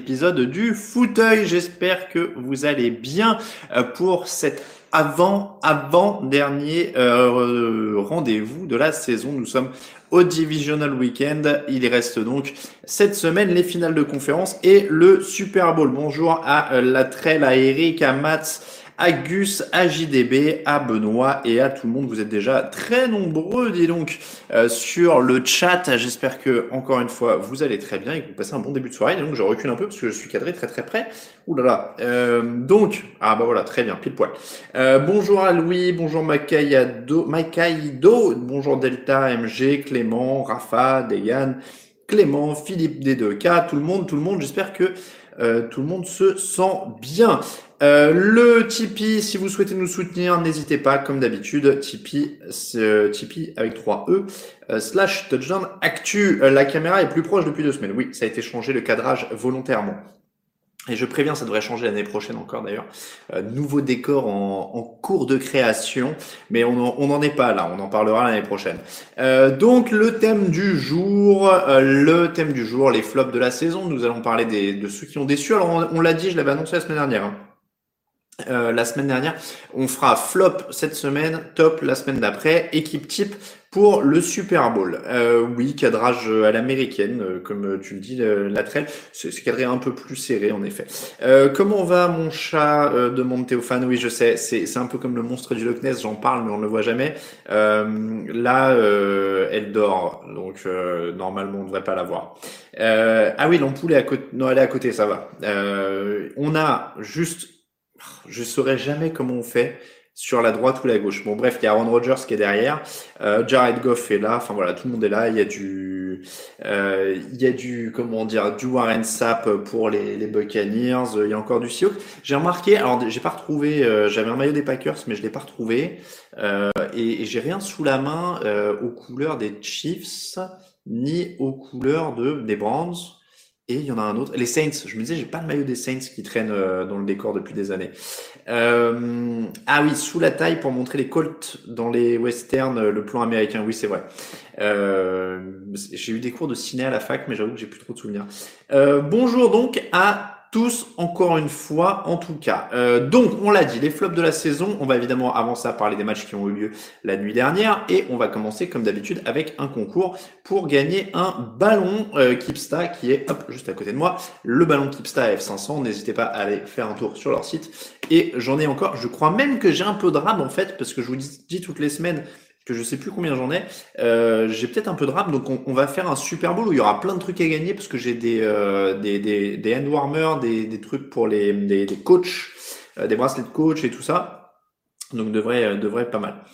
épisode du fauteuil. J'espère que vous allez bien euh, pour cet avant avant dernier euh, rendez-vous de la saison. Nous sommes au Divisional Weekend. Il reste donc cette semaine les finales de conférence et le Super Bowl. Bonjour à euh, la à Eric, à Mats, à Gus, à JDB, à Benoît et à tout le monde. Vous êtes déjà très nombreux, dis donc, euh, sur le chat. J'espère que, encore une fois, vous allez très bien et que vous passez un bon début de soirée. Donc, je recule un peu parce que je suis cadré très très près. Ouh là là. Euh, donc, ah bah voilà, très bien, pile poil. Euh, bonjour à Louis, bonjour Makaido, bonjour Delta, MG, Clément, Rafa, Degan, Clément, Philippe D2K, tout le monde, tout le monde. J'espère que euh, tout le monde se sent bien. Euh, le Tipeee, si vous souhaitez nous soutenir, n'hésitez pas, comme d'habitude, Tipeee, c'est Tipeee avec 3 E, euh, slash touchdown actu. Euh, la caméra est plus proche depuis deux semaines. Oui, ça a été changé le cadrage volontairement. Et je préviens, ça devrait changer l'année prochaine encore d'ailleurs. Euh, nouveau décor en, cours de création, mais on n'en est pas là, on en parlera l'année prochaine. Euh, donc le thème du jour, euh, le thème du jour, les flops de la saison. Nous allons parler de ceux qui ont déçu. Alors on, on l'a dit, je l'avais annoncé la semaine dernière. hein. Euh, la semaine dernière. On fera flop cette semaine, top la semaine d'après, équipe type pour le Super Bowl. Euh, oui, cadrage à l'américaine, euh, comme tu le dis, le- la trail, c'est cadré un peu plus serré en effet. Euh, comment va mon chat euh, demande Théophane Oui, je sais, c'est un peu comme le monstre du Loch Ness, j'en parle mais on ne le voit jamais. Euh, là, euh, elle dort, donc euh, normalement on ne devrait pas la voir. Euh, ah oui, l'ampoule est à côté. Non, elle est à côté, ça va. Euh, on a juste je saurais jamais comment on fait sur la droite ou la gauche. Bon, bref, il y a Aaron Rodgers qui est derrière, euh, Jared Goff est là, enfin voilà, tout le monde est là. Il y a du, euh, il y a du, comment dire, du Warren Sapp pour les, Buccaneers. Il y a encore du Seahawks. J'ai remarqué, alors j'ai pas retrouvé, euh, j'avais un maillot des Packers, mais je l'ai pas retrouvé, euh, et, et j'ai rien sous la main euh, aux couleurs des Chiefs ni aux couleurs de des Browns. Et il y en a un autre. Les Saints. Je me disais, j'ai pas de maillot des Saints qui traîne euh, dans le décor depuis des années. Euh, ah oui, sous la taille pour montrer les Colts dans les westerns, euh, le plan américain. Oui, c'est vrai. J'ai eu des cours de ciné à la fac, mais j'avoue que j'ai plus trop de souvenirs. Bonjour donc à tous encore une fois en tout cas. Euh, donc on l'a dit, les flops de la saison, on va évidemment avant ça parler des matchs qui ont eu lieu la nuit dernière et on va commencer comme d'habitude avec un concours pour gagner un ballon euh, Kipsta qui est hop, juste à côté de moi, le ballon Kipsta F500, n'hésitez pas à aller faire un tour sur leur site et j'en ai encore, je crois même que j'ai un peu de rame en fait parce que je vous dis toutes les semaines que je sais plus combien j'en ai. Euh, j'ai peut-être un peu de rame, donc on, on va faire un Super Bowl où il y aura plein de trucs à gagner parce que j'ai des, euh, des, des, des hand warmers, des, des trucs pour les des, des coachs, euh, des bracelets de coach et tout ça. Donc devrait euh, devrait pas mal.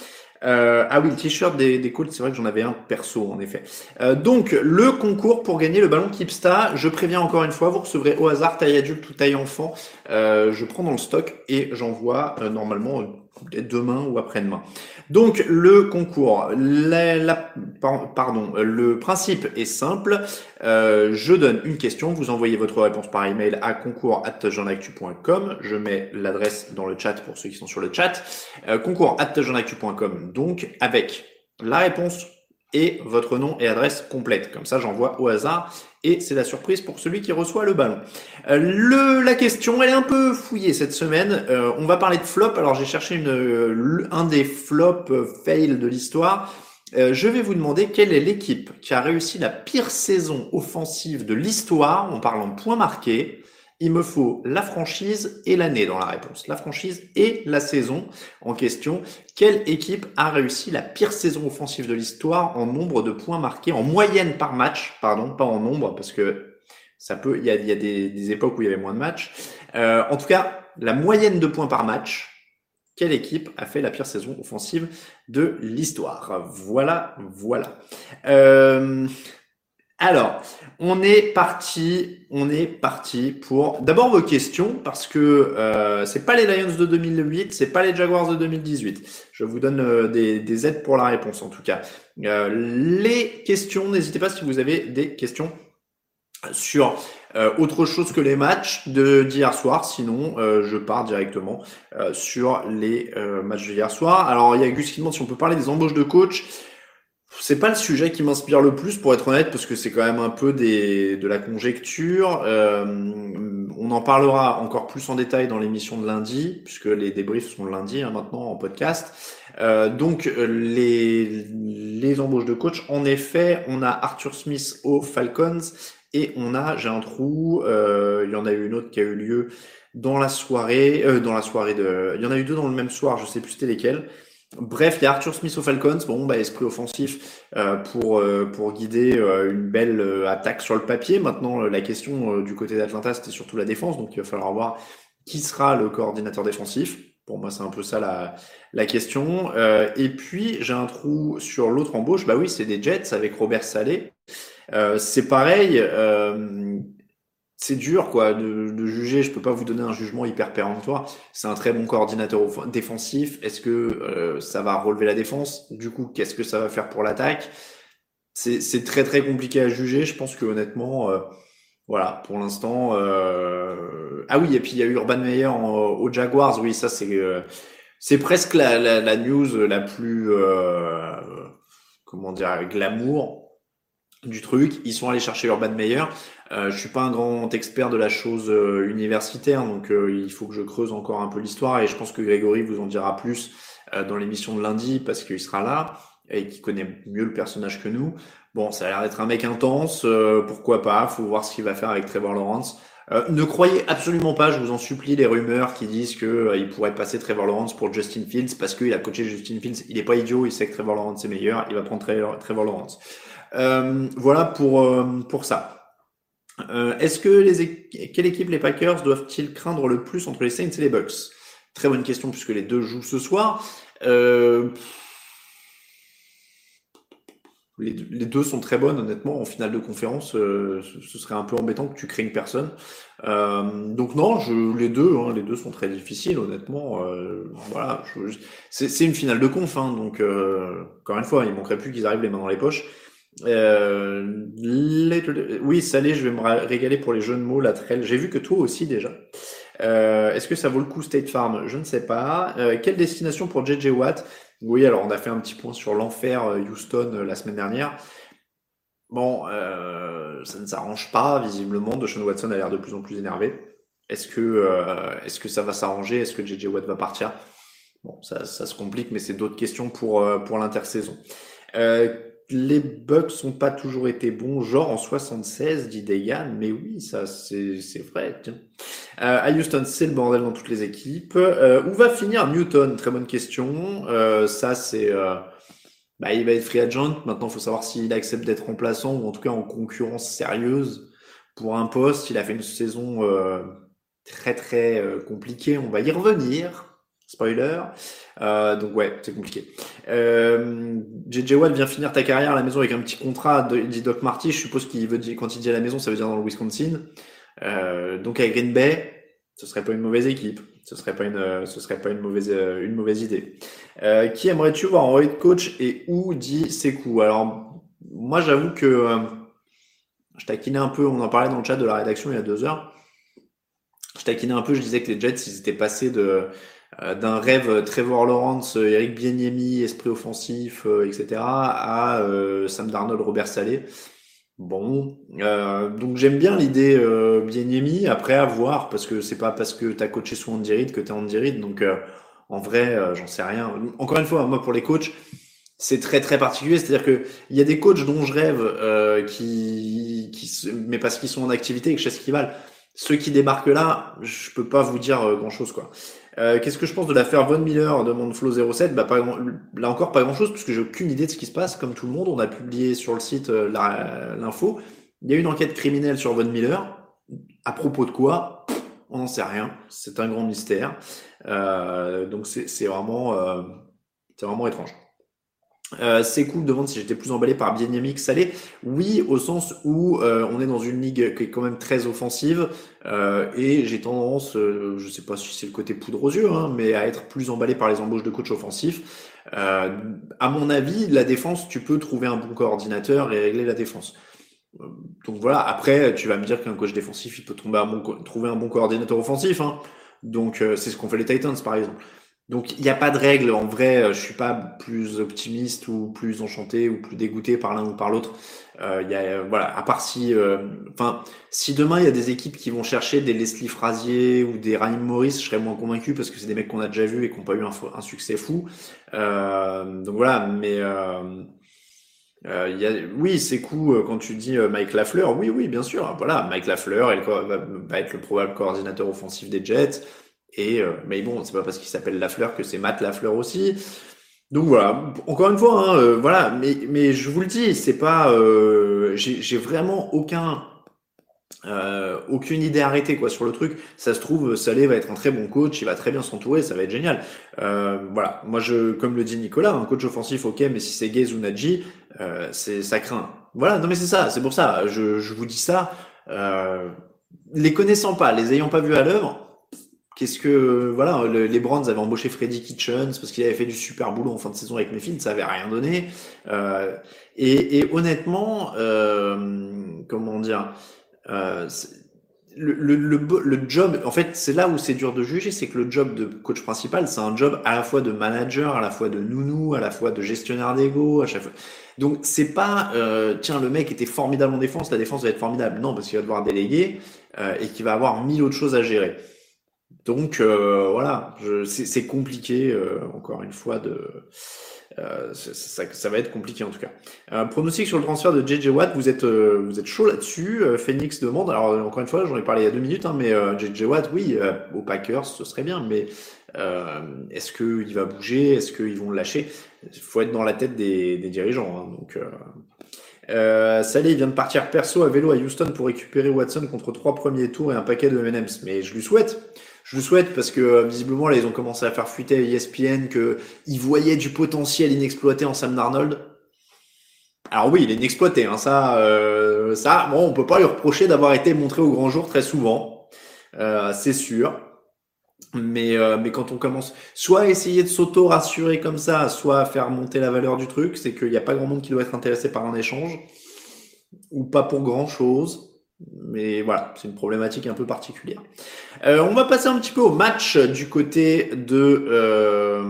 Euh, ah oui, le t-shirt des, des Colts, c'est vrai que j'en avais un perso en effet. Euh, donc le concours pour gagner le ballon Kipsta, je préviens encore une fois, vous recevrez au hasard taille adulte ou taille enfant. Je prends dans le stock et j'envoie normalement peut-être demain ou après-demain. Donc le concours, pardon, le principe est simple. Euh, je donne une question, vous envoyez votre réponse par email à concours@jeanactu.com. Je mets l'adresse dans le chat pour ceux qui sont sur le chat. Euh, concours@jeanactu.com. Donc avec la réponse et votre nom et adresse complète. Comme ça, j'envoie au hasard et c'est la surprise pour celui qui reçoit le ballon. Euh, le, la question, elle est un peu fouillée cette semaine. Euh, on va parler de flop. Alors j'ai cherché euh, un des flops fail de l'histoire. Je vais vous demander quelle est l'équipe qui a réussi la pire saison offensive de l'histoire en parlant de points marqués. Il me faut la franchise et l'année dans la réponse. La franchise et la saison en question. Quelle équipe a réussi la pire saison offensive de l'histoire en nombre de points marqués, en moyenne par match, pardon, pas en nombre, parce que ça peut, il y a, y a des, des, époques où il y avait moins de matchs. Euh, en tout cas, la moyenne de points par match. Quelle équipe a fait la pire saison offensive de l'histoire? Voilà, voilà. Euh, alors, on est parti, on est parti pour d'abord vos questions parce que euh, c'est pas les Lions de 2008, c'est pas les Jaguars de 2018. Je vous donne euh, des, des, aides pour la réponse en tout cas. Euh, les questions, n'hésitez pas si vous avez des questions sur euh, autre chose que les matchs de d'hier soir. Sinon, je pars directement sur les matchs d'hier soir. Alors, il y a Gus qui demande si on peut parler des embauches de coach c'est pas le sujet qui m'inspire le plus, pour être honnête, parce que c'est quand même un peu des, de la conjecture. Euh, on en parlera encore plus en détail dans l'émission de lundi, puisque les débriefs sont lundi hein, maintenant en podcast. Euh, donc les, les embauches de coach, en effet, on a Arthur Smith aux Falcons et on a, j'ai un trou, euh, il y en a eu une autre qui a eu lieu dans la soirée, euh, dans la soirée de, il y en a eu deux dans le même soir, je sais plus c'était lesquels. Bref, il y a Arthur Smith aux Falcons, bon, bah, esprit offensif euh, pour, euh, pour guider euh, une belle euh, attaque sur le papier. Maintenant, la question du côté d'Atlanta, c'était surtout la défense, donc il va falloir voir qui sera le coordinateur défensif. Pour moi, c'est un peu ça la, la question. et puis, j'ai un trou sur l'autre embauche. Bah oui, c'est des Jets avec Robert Salé. c'est pareil c'est dur quoi de, de, juger. Je peux pas vous donner un jugement hyper péremptoire. C'est un très bon coordinateur défensif. Est-ce que euh, ça va relever la défense? Du coup, qu'est-ce que ça va faire pour l'attaque? C'est très très compliqué à juger. Je pense que honnêtement, euh, voilà, pour l'instant. Euh... Ah oui, et puis il y a Urban Meyer aux Jaguars. Oui, ça c'est euh, c'est presque la, la, la, news la plus euh, comment dire glamour du truc. Ils sont allés chercher Urban Meyer. Euh, je suis pas un grand expert de la chose euh, universitaire, donc euh, il faut que je creuse encore un peu l'histoire et je pense que Grégory vous en dira plus euh, dans l'émission de lundi parce qu'il sera là et qu'il connaît mieux le personnage que nous. Bon, ça a l'air d'être un mec intense, pourquoi pas, faut voir ce qu'il va faire avec Trevor Lawrence. ne croyez absolument pas, je vous en supplie, les rumeurs qui disent que il pourrait passer Trevor Lawrence pour Justin Fields parce qu'il a coaché Justin Fields. Il est pas idiot, il sait que Trevor Lawrence est meilleur, il va prendre Trevor, Trevor Lawrence. voilà pour pour ça. Euh, est-ce que les quelle équipe les Packers doivent-ils craindre le plus entre les Saints et les Bucks? Très bonne question puisque les deux jouent ce soir. Euh... Les, deux sont très bonnes, honnêtement. En finale de conférence, euh, ce serait un peu embêtant que tu une personne. Donc non, les deux, hein, les deux sont très difficiles, honnêtement. Voilà, c'est une finale de conf, hein, donc encore une fois, il manquerait plus qu'ils arrivent les mains dans les poches. Euh, Oui, Salé, je vais me régaler pour les jeux de mots, la trail. J'ai vu que toi aussi déjà. Euh, Est-ce que ça vaut le coup State Farm? Je ne sais pas. Euh, quelle destination pour JJ Watt? Oui, alors on a fait un petit point sur l'enfer euh, Houston euh, la semaine dernière. Bon, ça ne s'arrange pas visiblement. Deshaun Watson a l'air de plus en plus énervé. Est-ce que, est-ce que ça va s'arranger? Est-ce que JJ Watt va partir? Bon, ça, ça se complique, mais c'est d'autres questions pour, pour l'intersaison. Euh, les bugs sont pas toujours été bons, genre en 76, dit Degan, mais oui, ça c'est vrai. Tiens. Euh, à Houston, c'est le bordel dans toutes les équipes. Euh, où va finir Newton? Très bonne question. Euh, ça c'est, bah, il va être free agent. Maintenant, il faut savoir s'il accepte d'être remplaçant ou en tout cas en concurrence sérieuse pour un poste. Il a fait une saison très très compliquée. On va y revenir. Spoiler. Euh, donc ouais, c'est compliqué. Euh, JJ Watt vient finir ta carrière à la maison avec un petit contrat, dit Doc Marty. Je suppose qu'il veut dire, quand il dit à la maison, ça veut dire dans le Wisconsin. Euh, donc à Green Bay, ce serait pas une mauvaise équipe. Ce serait pas une, ce serait pas une mauvaise, une mauvaise idée. Euh, qui aimerais-tu voir en head coach et où dit Sekou? Alors moi, j'avoue que euh, je taquinais un peu. On en parlait dans le chat de la rédaction il y a deux heures. Je taquinais un peu. Je disais que les Jets, ils étaient passés de euh, d'un rêve Trevor Lawrence, Eric Bieniemy, esprit offensif, euh, etc., à euh, Sam Darnold, Robert Salé. Bon, euh, donc j'aime bien l'idée euh. Après à voir, parce que c'est pas parce que t'as coaché sous Andy Reid que t'es Andy Reid. Donc en vrai, j'en sais rien. Encore une fois, moi pour les coachs, c'est très très particulier. C'est-à-dire que il y a des coachs dont je rêve euh, qui, qui, mais parce qu'ils sont en activité et que je sais ce qu'ils valent. Ceux qui débarquent là, je peux pas vous dire euh, grand chose quoi. Euh, Qu'est-ce que je pense de l'affaire Von Miller demande Flo 07 Bah pas là encore pas grand chose puisque j'ai aucune idée de ce qui se passe. Comme tout le monde, on a publié sur le site euh, l'info. Il y a une enquête criminelle sur Von Miller. À propos de quoi? On n'en sait rien. C'est un grand mystère. Euh, donc c'est vraiment euh, vraiment étrange. Euh, c'est cool demande si j'étais plus emballé par Bieniemi Salé. Oui, au sens où euh, on est dans une ligue qui est quand même très offensive euh, et j'ai tendance, euh, je sais pas si c'est le côté poudre aux yeux, hein, mais à être plus emballé par les embauches de coach offensifs. à mon avis, la défense, tu peux trouver un bon coordinateur et régler la défense. Donc voilà. Après, tu vas me dire qu'un coach défensif, il peut trouver un bon coordinateur offensif. Hein. Donc c'est ce qu'ont fait les Titans, par exemple. Donc il n'y a pas de règle. En vrai, euh, je suis pas plus optimiste ou plus enchanté ou plus dégoûté par l'un ou par l'autre. Euh, y a euh, voilà, à part si, euh, enfin, si demain il y a des équipes qui vont chercher des Leslie Frazier ou des Raheem Morris, je serais moins convaincu parce que c'est des mecs qu'on a déjà vus et qui n'ont pas eu un, succès fou. donc voilà, mais euh, y a, oui, c'est cool quand tu dis Mike Lafleur. Oui, oui, bien sûr. Voilà, Mike Lafleur va, va être le probable coordinateur offensif des Jets. Et euh, mais bon, c'est pas parce qu'il s'appelle Lafleur que c'est Matt Lafleur aussi. Donc voilà, encore une fois, hein, euh, voilà, mais, mais je vous le dis, c'est pas, euh, j'ai vraiment aucun, euh, aucune idée arrêtée quoi sur le truc. Ça se trouve, Salé va être un très bon coach, il va très bien s'entourer, ça va être génial. Euh, voilà, moi je, comme le dit Nicolas, un coach offensif, ok, mais si c'est Gaze ou Nadji, euh, c'est ça craint. Voilà, non mais c'est ça, c'est pour ça, je, je vous dis ça. les connaissant pas, les ayant pas vus à l'œuvre, Qu'est-ce que voilà, les Browns avaient embauché Freddy Kitchens parce qu'il avait fait du super boulot en fin de saison avec Mayfield, ça avait rien donné. Euh, et, et, honnêtement, euh, comment dire, euh, le, le, le, job, en fait, c'est là où c'est dur de juger, c'est que le job de coach principal, c'est un job à la fois de manager, à la fois de nounou, à la fois de gestionnaire d'ego, à chaque fois. Donc c'est pas, euh, tiens, le mec était formidable en défense, la défense va être formidable. Non, parce qu'il va devoir déléguer euh, et qu'il va avoir mille autres choses à gérer. Donc euh, voilà, c'est compliqué, euh, encore une fois, de, euh, ça, ça, va être compliqué en tout cas. Euh, pronostic sur le transfert de JJ Watt, vous êtes, vous êtes chaud là-dessus. Phoenix demande, alors encore une fois, j'en ai parlé il y a deux minutes, hein, mais JJ Watt, oui, aux Packers, ce serait bien, mais est-ce qu'il va bouger? Est-ce qu'ils vont le lâcher? Il faut être dans la tête des, des dirigeants. Hein, donc euh, Salé vient de partir perso à vélo à Houston pour récupérer Watson contre trois premiers tours et un paquet de M&M's. Mais je lui souhaite. Je le souhaite parce que euh, visiblement là ils ont commencé à faire fuiter ESPN qu'ils voyaient du potentiel inexploité en Sam Darnold. Alors oui, il est inexploité, hein, ça, euh, ça, bon, on peut pas lui reprocher d'avoir été montré au grand jour très souvent, euh, c'est sûr. Mais, euh, mais quand on commence soit à essayer de s'auto-rassurer comme ça, soit à faire monter la valeur du truc, c'est qu'il n'y a pas grand monde qui doit être intéressé par un échange, ou pas pour grand chose. Mais voilà, c'est une problématique un peu particulière. Euh, on va passer un petit peu au match du côté de... Euh...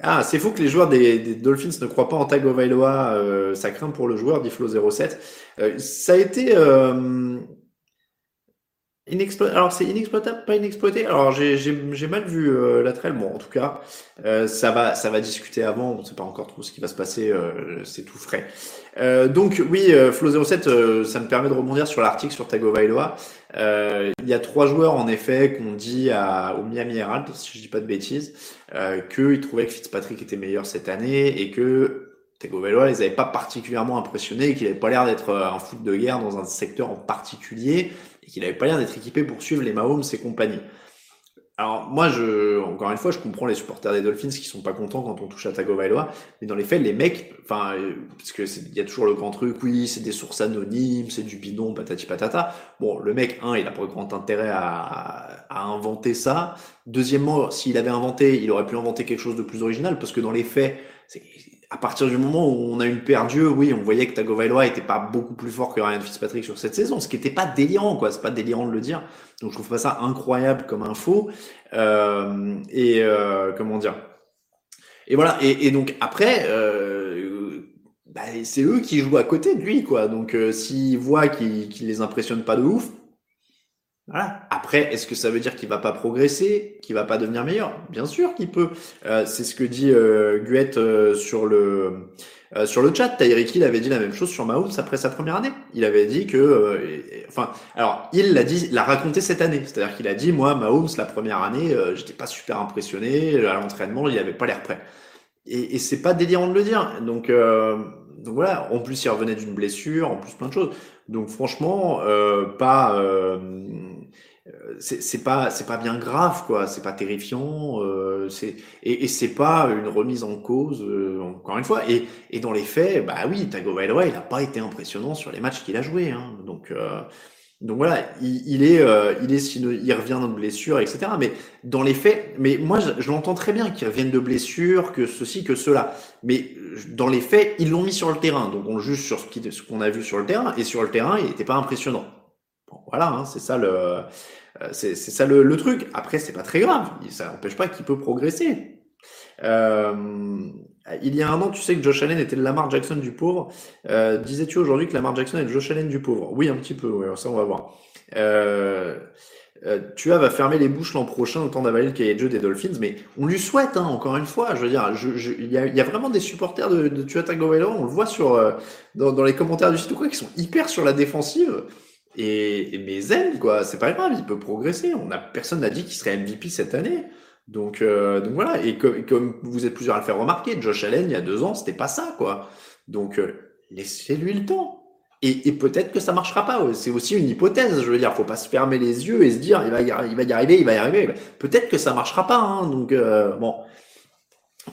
Ah, c'est faux que les joueurs des, Dolphins ne croient pas en Tagovailoa. Euh, ça craint pour le joueur, dit Flo07. Euh, ça a été... Euh, alors c'est inexploitable, pas inexploité? Alors j'ai mal vu euh, la traîne. Bon, en tout cas, euh, ça va ça va discuter avant. On ne sait pas encore trop ce qui va se passer. Euh, c'est tout frais. Euh, donc oui, euh, Flo07, ça me permet de rebondir sur l'article sur Tagovailoa. il y a trois joueurs en effet qu'on dit à, au Miami Herald, si je dis pas de bêtises, qu'ils trouvaient que Fitzpatrick était meilleur cette année et que Tagovailoa les avait pas particulièrement impressionnés, qu'il avait pas l'air d'être un foot de guerre dans un secteur en particulier et qu'il n'avait pas l'air d'être équipé pour suivre les Mahomes et compagnie. Alors moi, je, encore une fois, je comprends les supporters des Dolphins qui sont pas contents quand on touche à Tagovailoa, mais dans les faits, les mecs, enfin, parce que il y a toujours le grand truc, oui, c'est des sources anonymes, c'est du bidon, patati patata. Bon, le mec, un, il a pas grand intérêt à, inventer ça. Deuxièmement, s'il avait inventé, il aurait pu inventer quelque chose de plus original, parce que dans les faits, à partir du moment où on a une paire d'yeux, oui, on voyait que Tagovailoa était pas beaucoup plus fort que Ryan Fitzpatrick sur cette saison, ce qui était pas délirant, quoi. C'est pas délirant de le dire. Donc je trouve pas ça incroyable comme info. Euh, et euh, comment dire? Et voilà. Et, et donc après, euh, bah, c'est eux qui jouent à côté de lui, quoi. Donc euh, s'ils voient qu'il qu les impressionne pas de ouf, Voilà. Après, est-ce que ça veut dire qu'il va pas progresser, qu'il va pas devenir meilleur? Bien sûr qu'il peut. Euh, c'est ce que dit euh, Guette euh, sur le euh, sur le chat. Tyreek Hill avait dit la même chose sur Mahomes après sa première année. Il avait dit que, euh, enfin, alors il l'a dit, l'a raconté cette année. C'est-à-dire qu'il a dit, moi, Mahomes la première année, j'étais pas super impressionné à l'entraînement, il avait pas l'air prêt. Et, et c'est pas délirant de le dire. Donc donc voilà, en plus il revenait d'une blessure, en plus plein de choses. Donc franchement, euh, pas, euh, c'est pas, c'est pas bien grave quoi, c'est pas terrifiant, euh, c'est et, et c'est pas une remise en cause euh, encore une fois. Et, et dans les faits, bah oui, Tagovailoa il a pas été impressionnant sur les matchs qu'il a joué, hein. donc euh, donc voilà, il, est, euh, il est, il revient de blessure, etc. Mais dans les faits, mais moi je, l'entends très bien qu'il revienne de blessure, que ceci, que cela. Mais dans les faits, ils l'ont mis sur le terrain, donc on juge sur ce qu'on a vu sur le terrain, et sur le terrain, il n'était pas impressionnant. Bon, voilà, hein, c'est ça le, euh, c'est ça le, le, truc. Après, c'est pas très grave, ça n'empêche pas qu'il peut progresser. Euh, il y a un an, tu sais que Josh Allen était le Lamar Jackson du pauvre. Euh, Disais-tu aujourd'hui que Lamar Jackson est le Josh Allen du pauvre? Oui, un petit peu, ça on va voir. Euh, euh, va fermer les bouches l'an prochain autant d'avaler le cahier de jeu des Dolphins, mais on lui souhaite, hein, encore une fois. Je veux dire, il, y a, y a, vraiment des supporters de, de Tua Tagovailoa, on le voit sur euh, dans, dans, les commentaires du site ou quoi, qui sont hyper sur la défensive. Et, et mais zen, quoi, c'est pas grave, il peut progresser. On a personne n'a dit qu'il serait MVP cette année. Donc, euh, donc voilà, et comme, comme, vous êtes plusieurs à le faire remarquer, Josh Allen, il y a deux ans, c'était pas ça, quoi. Donc, euh, laissez-lui le temps. Et, et peut-être que ça marchera pas. C'est aussi une hypothèse. Je veux dire, faut pas se fermer les yeux et se dire, il va y, il va y arriver, il va y arriver. Peut-être que ça marchera pas. Hein, donc, euh, bon.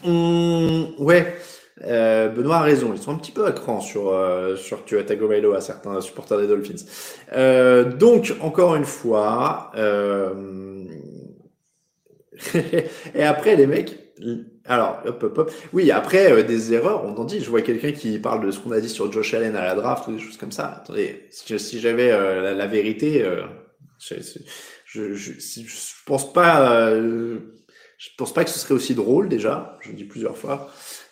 Hum, ouais. Euh, Benoît a raison, ils sont un petit peu à cran sur, euh, sur Tua Tagovailoa, certains supporters des Dolphins. Euh, donc, encore une fois, euh, et après, les mecs, alors, hop, hop, hop. Oui, après, des erreurs, on en dit. Je vois quelqu'un qui parle de ce qu'on a dit sur Josh Allen à la draft ou des choses comme ça. Attendez, si, j'avais la, vérité, je, je, je, pense pas, je pense pas que ce serait aussi drôle déjà. Je le dis plusieurs fois.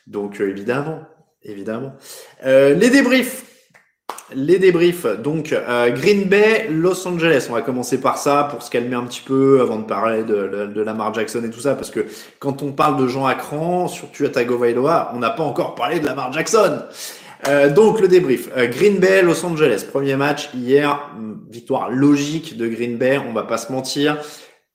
Donc, euh, évidemment, évidemment. les débriefs. Les débriefs. Donc, euh, Green Bay, Los Angeles. On va commencer par ça pour se calmer un petit peu avant de parler de, de, de Lamar Jackson et tout ça. Parce que quand on parle de Jean Acran, surtout à Tagovailoa, on n'a pas encore parlé de Lamar Jackson. Euh, donc, le débrief. Euh, Green Bay, Los Angeles. Premier match hier. Victoire logique de Green Bay. On va pas se mentir.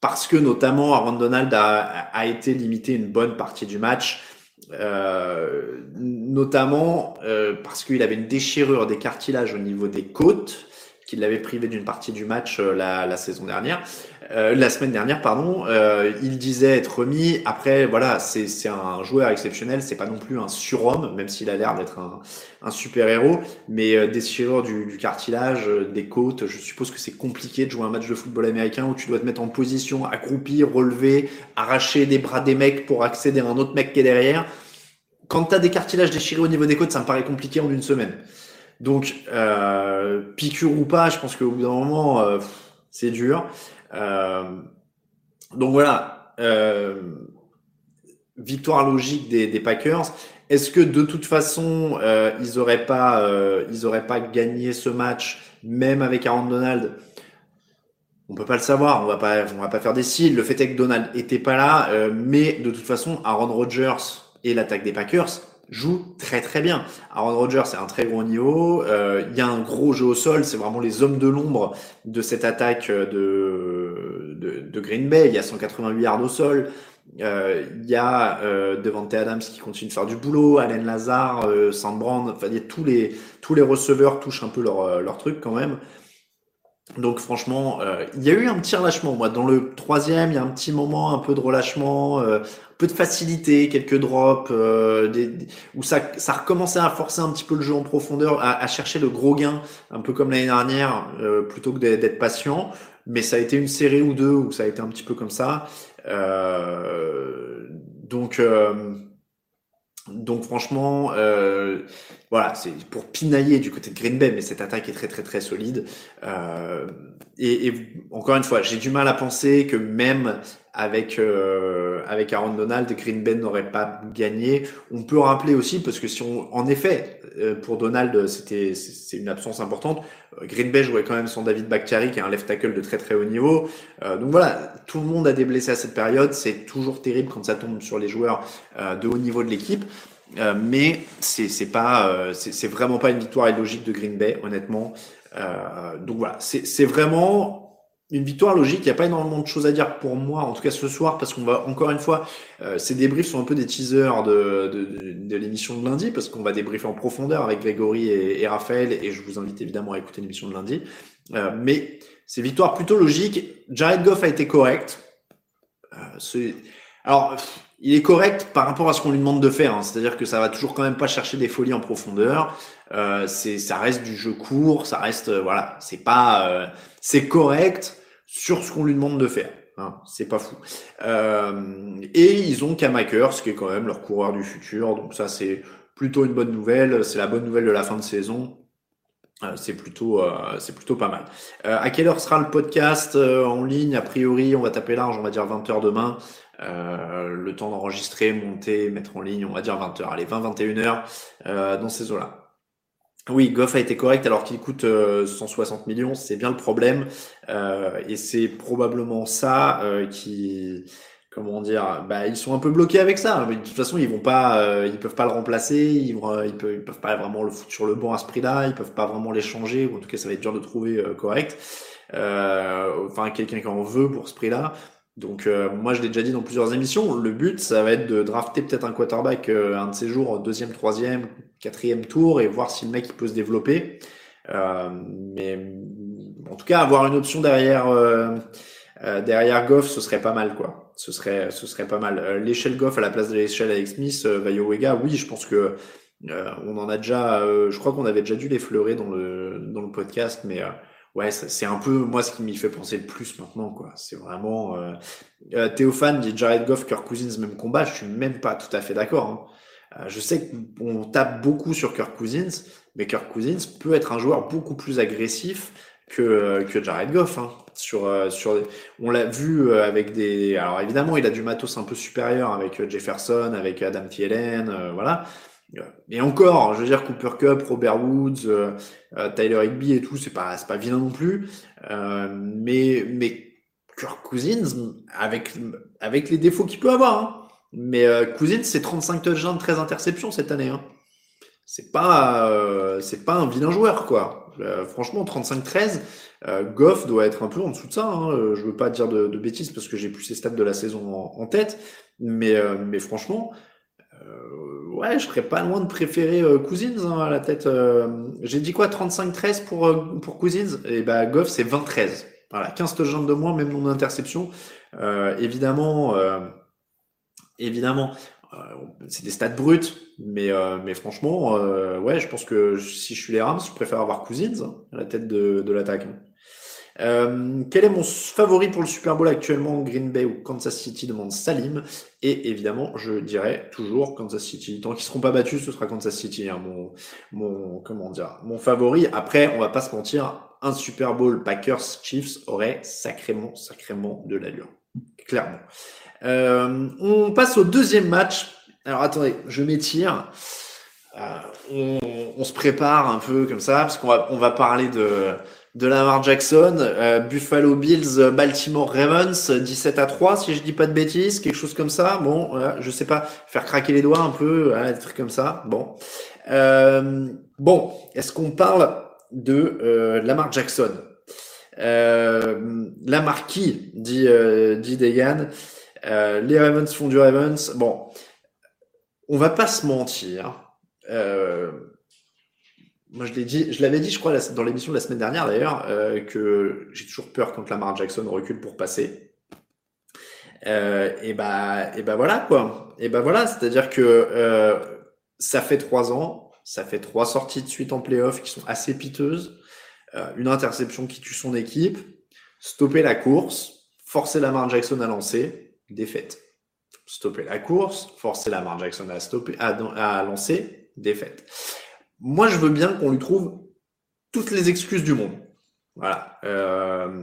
Parce que notamment, Aaron Donald a été limité une bonne partie du match. Euh, notamment euh, parce qu'il avait une déchirure des cartilages au niveau des côtes qui l'avait privé d'une partie du match euh, la, la, saison dernière, euh, la semaine dernière, pardon. Euh, il disait être remis. Après, voilà, c'est un joueur exceptionnel. C'est pas non plus un surhomme, même s'il a l'air d'être un, un, super héros. Mais euh, déchirure du, du, cartilage, des côtes. Je suppose que c'est compliqué de jouer un match de football américain où tu dois te mettre en position, accroupi, relever, arracher des bras des mecs pour accéder à un autre mec qui est derrière. Quand tu as des cartilages déchirés au niveau des côtes, ça me paraît compliqué en une semaine. Donc, euh, piqûre ou pas, je pense qu'au bout d'un moment, euh, c'est dur. Euh, donc voilà, euh, victoire logique des, Packers. Est-ce que de toute façon, euh, ils auraient pas, pas gagné ce match, même avec Aaron Donald? On peut pas le savoir, on va va pas faire des cils. Le fait est que Donald était pas là, mais de toute façon, Aaron Rodgers et l'attaque des Packers, joue très très bien. Aaron Rodgers c'est un très gros niveau. Il y a un gros jeu au sol. C'est vraiment les hommes de l'ombre de cette attaque de, de, Green Bay. Il y a 188 yards au sol. Euh, il y a euh, Devante Adams qui continue de faire du boulot, Allen Lazare, euh, Sandbrand, enfin il y a tous les tous les receveurs touchent un peu leur euh, leur truc quand même. Donc franchement, euh, il y a eu un petit relâchement. Moi, dans le troisième, il y a un petit moment, un peu de relâchement, un peu de facilité, quelques drops, où ça, ça recommençait à forcer un petit peu le jeu en profondeur, à, à chercher le gros gain, un peu comme l'année dernière, plutôt que d'être patient. Mais ça a été une série ou deux où ça a été un petit peu comme ça. Euh, donc donc franchement, euh, voilà, c'est pour pinailler du côté de Green Bay, mais cette attaque est très très très solide. Euh, et, encore une fois, j'ai du mal à penser que même avec euh, avec Aaron Donald, Green Bay n'aurait pas gagné. On peut rappeler aussi parce que si on, en effet, euh, pour Donald, c'était c'est une absence importante. Green Bay jouait quand même sans David Bakhtiari, qui est un left tackle de très très haut niveau. donc voilà, tout le monde a des blessés à cette période. C'est toujours terrible quand ça tombe sur les joueurs de haut niveau de l'équipe. mais c'est c'est pas c'est vraiment pas une victoire illogique de Green Bay honnêtement donc voilà c'est vraiment une victoire logique. Il n'y a pas énormément de choses à dire pour moi, en tout cas ce soir, parce qu'on va encore une fois, euh, ces débriefs sont un peu des teasers de, de, de, l'émission de lundi, parce qu'on va débriefer en profondeur avec Grégory et, Raphaël, et je vous invite évidemment à écouter l'émission de lundi. Euh, mais c'est victoire plutôt logique. Jared Goff a été correct. Euh, alors, il est correct par rapport à ce qu'on lui demande de faire. Hein. C'est-à-dire que ça va toujours quand même pas chercher des folies en profondeur. Euh, c'est, ça reste du jeu court, ça reste, euh, voilà, c'est pas, euh, c'est correct sur ce qu'on lui demande de faire. Hein, c'est pas fou. Euh, et ils ont ce qui est quand même leur coureur du futur. Donc ça, c'est plutôt une bonne nouvelle. C'est la bonne nouvelle de la fin de saison. Euh, c'est plutôt, c'est plutôt pas mal. à quelle heure sera le podcast en ligne? A priori, on va taper large, on va dire 20h demain. Le temps d'enregistrer, monter, mettre en ligne, on va dire 20h. Allez, 20-21h dans ces eaux-là. Oui, Goff a été correct alors qu'il coûte 160 euh, millions, c'est bien le problème. Euh, et c'est probablement ça euh, qui, comment dire, bah, ils sont un peu bloqués avec ça. Mais de toute façon, ils vont pas, euh, ils peuvent pas le remplacer, ils, peuvent, ils peuvent pas vraiment le foutre sur le banc à ce prix-là, ils peuvent pas vraiment l'échanger, ou en tout cas, ça va être dur de trouver correct. enfin, quelqu'un qui en veut pour ce prix-là. Donc moi je l'ai déjà dit dans plusieurs émissions, le but ça va être de drafter peut-être un quarterback un de ces jours, deuxième, troisième, quatrième tour et voir si le mec il peut se développer. Euh, mais en tout cas, avoir une option derrière euh, euh, derrière Goff, ce serait pas mal quoi. Ce serait ce serait pas mal. l'échelle Goff à la place de l'échelle avec Smith, Vega, oui, je pense que on en a déjà. je crois qu'on avait déjà dû l'effleurer dans le dans le podcast, mais ouais, c'est un peu moi ce qui m'y fait penser le plus maintenant quoi. C'est vraiment Théophane dit Jared Goff, Kirk Cousins même combat. Je suis même pas tout à fait d'accord. Hein. Euh, je sais qu'on tape beaucoup sur Kirk Cousins, mais Kirk Cousins peut être un joueur beaucoup plus agressif que, que Jared Goff. Hein. Sur, euh, sur, on l'a vu euh, avec des. Alors évidemment, il a du matos un peu supérieur avec Jefferson, avec Adam Thielen, voilà. Et encore, je veux dire Cooper Cup, Robert Woods, Tyler Higby et tout, c'est pas pas vilain non plus. mais mais Kirk Cousins avec avec les défauts qu'il peut avoir. Hein, mais euh, Cousins, c'est 35 touchdowns, 13 interceptions cette année. Hein. C'est pas, euh, c'est pas un vilain joueur, quoi. Euh, franchement, 35-13, euh, Goff doit être un peu en dessous de ça. Hein. Je veux pas dire de, bêtises parce que j'ai plus ses stats de la saison en, tête. Mais, mais franchement, ouais, je serais pas loin de préférer Cousins hein, à la tête. j'ai dit quoi 35-13 pour, pour Cousins? Et bah, Goff, c'est 20-13. Voilà, 15 touchdowns de moins, même non d'interception. évidemment évidemment, euh, c'est des stats bruts, mais, euh, mais franchement, euh, ouais, je pense que si je suis les Rams, je préfère avoir Cousins hein, à la tête de, de l'attaque. Quel est mon favori pour le Super Bowl actuellement, Green Bay ou Kansas City demande Salim. Et évidemment, je dirais toujours Kansas City. Tant qu'ils seront pas battus, ce sera Kansas City, hein, mon, comment dire, mon favori. Après, on va pas se mentir, un Super Bowl Packers Chiefs aurait sacrément, sacrément de l'allure. Clairement. Euh, on passe au deuxième match. Alors attendez, je m'étire. Euh, on, se prépare un peu comme ça, parce qu'on va, on va parler de, de Lamar Jackson, euh, Buffalo Bills, Baltimore Ravens, 17 à 3, si je dis pas de bêtises, quelque chose comme ça. Bon, je sais pas, faire craquer les doigts un peu, des trucs comme ça. Bon, bon, est-ce qu'on parle de Lamar Jackson? Lamar qui dit, dit Degan? Euh, les Ravens font du Ravens. Bon, on va pas se mentir. Euh, moi, je l'ai dit, je l'avais dit, je crois, dans l'émission de la semaine dernière d'ailleurs, euh, que j'ai toujours peur quand Lamar Jackson recule pour passer. et bah, et bah voilà quoi. Et bah voilà, c'est-à-dire que ça fait trois ans, ça fait trois sorties de suite en playoff qui sont assez piteuses, une interception qui tue son équipe, stopper la course, forcer Lamar Jackson à lancer défaite. Stopper la course, forcer Lamar Jackson à, stopper, à, lancer, défaite. Moi, je veux bien qu'on lui trouve toutes les excuses du monde. Voilà. Euh,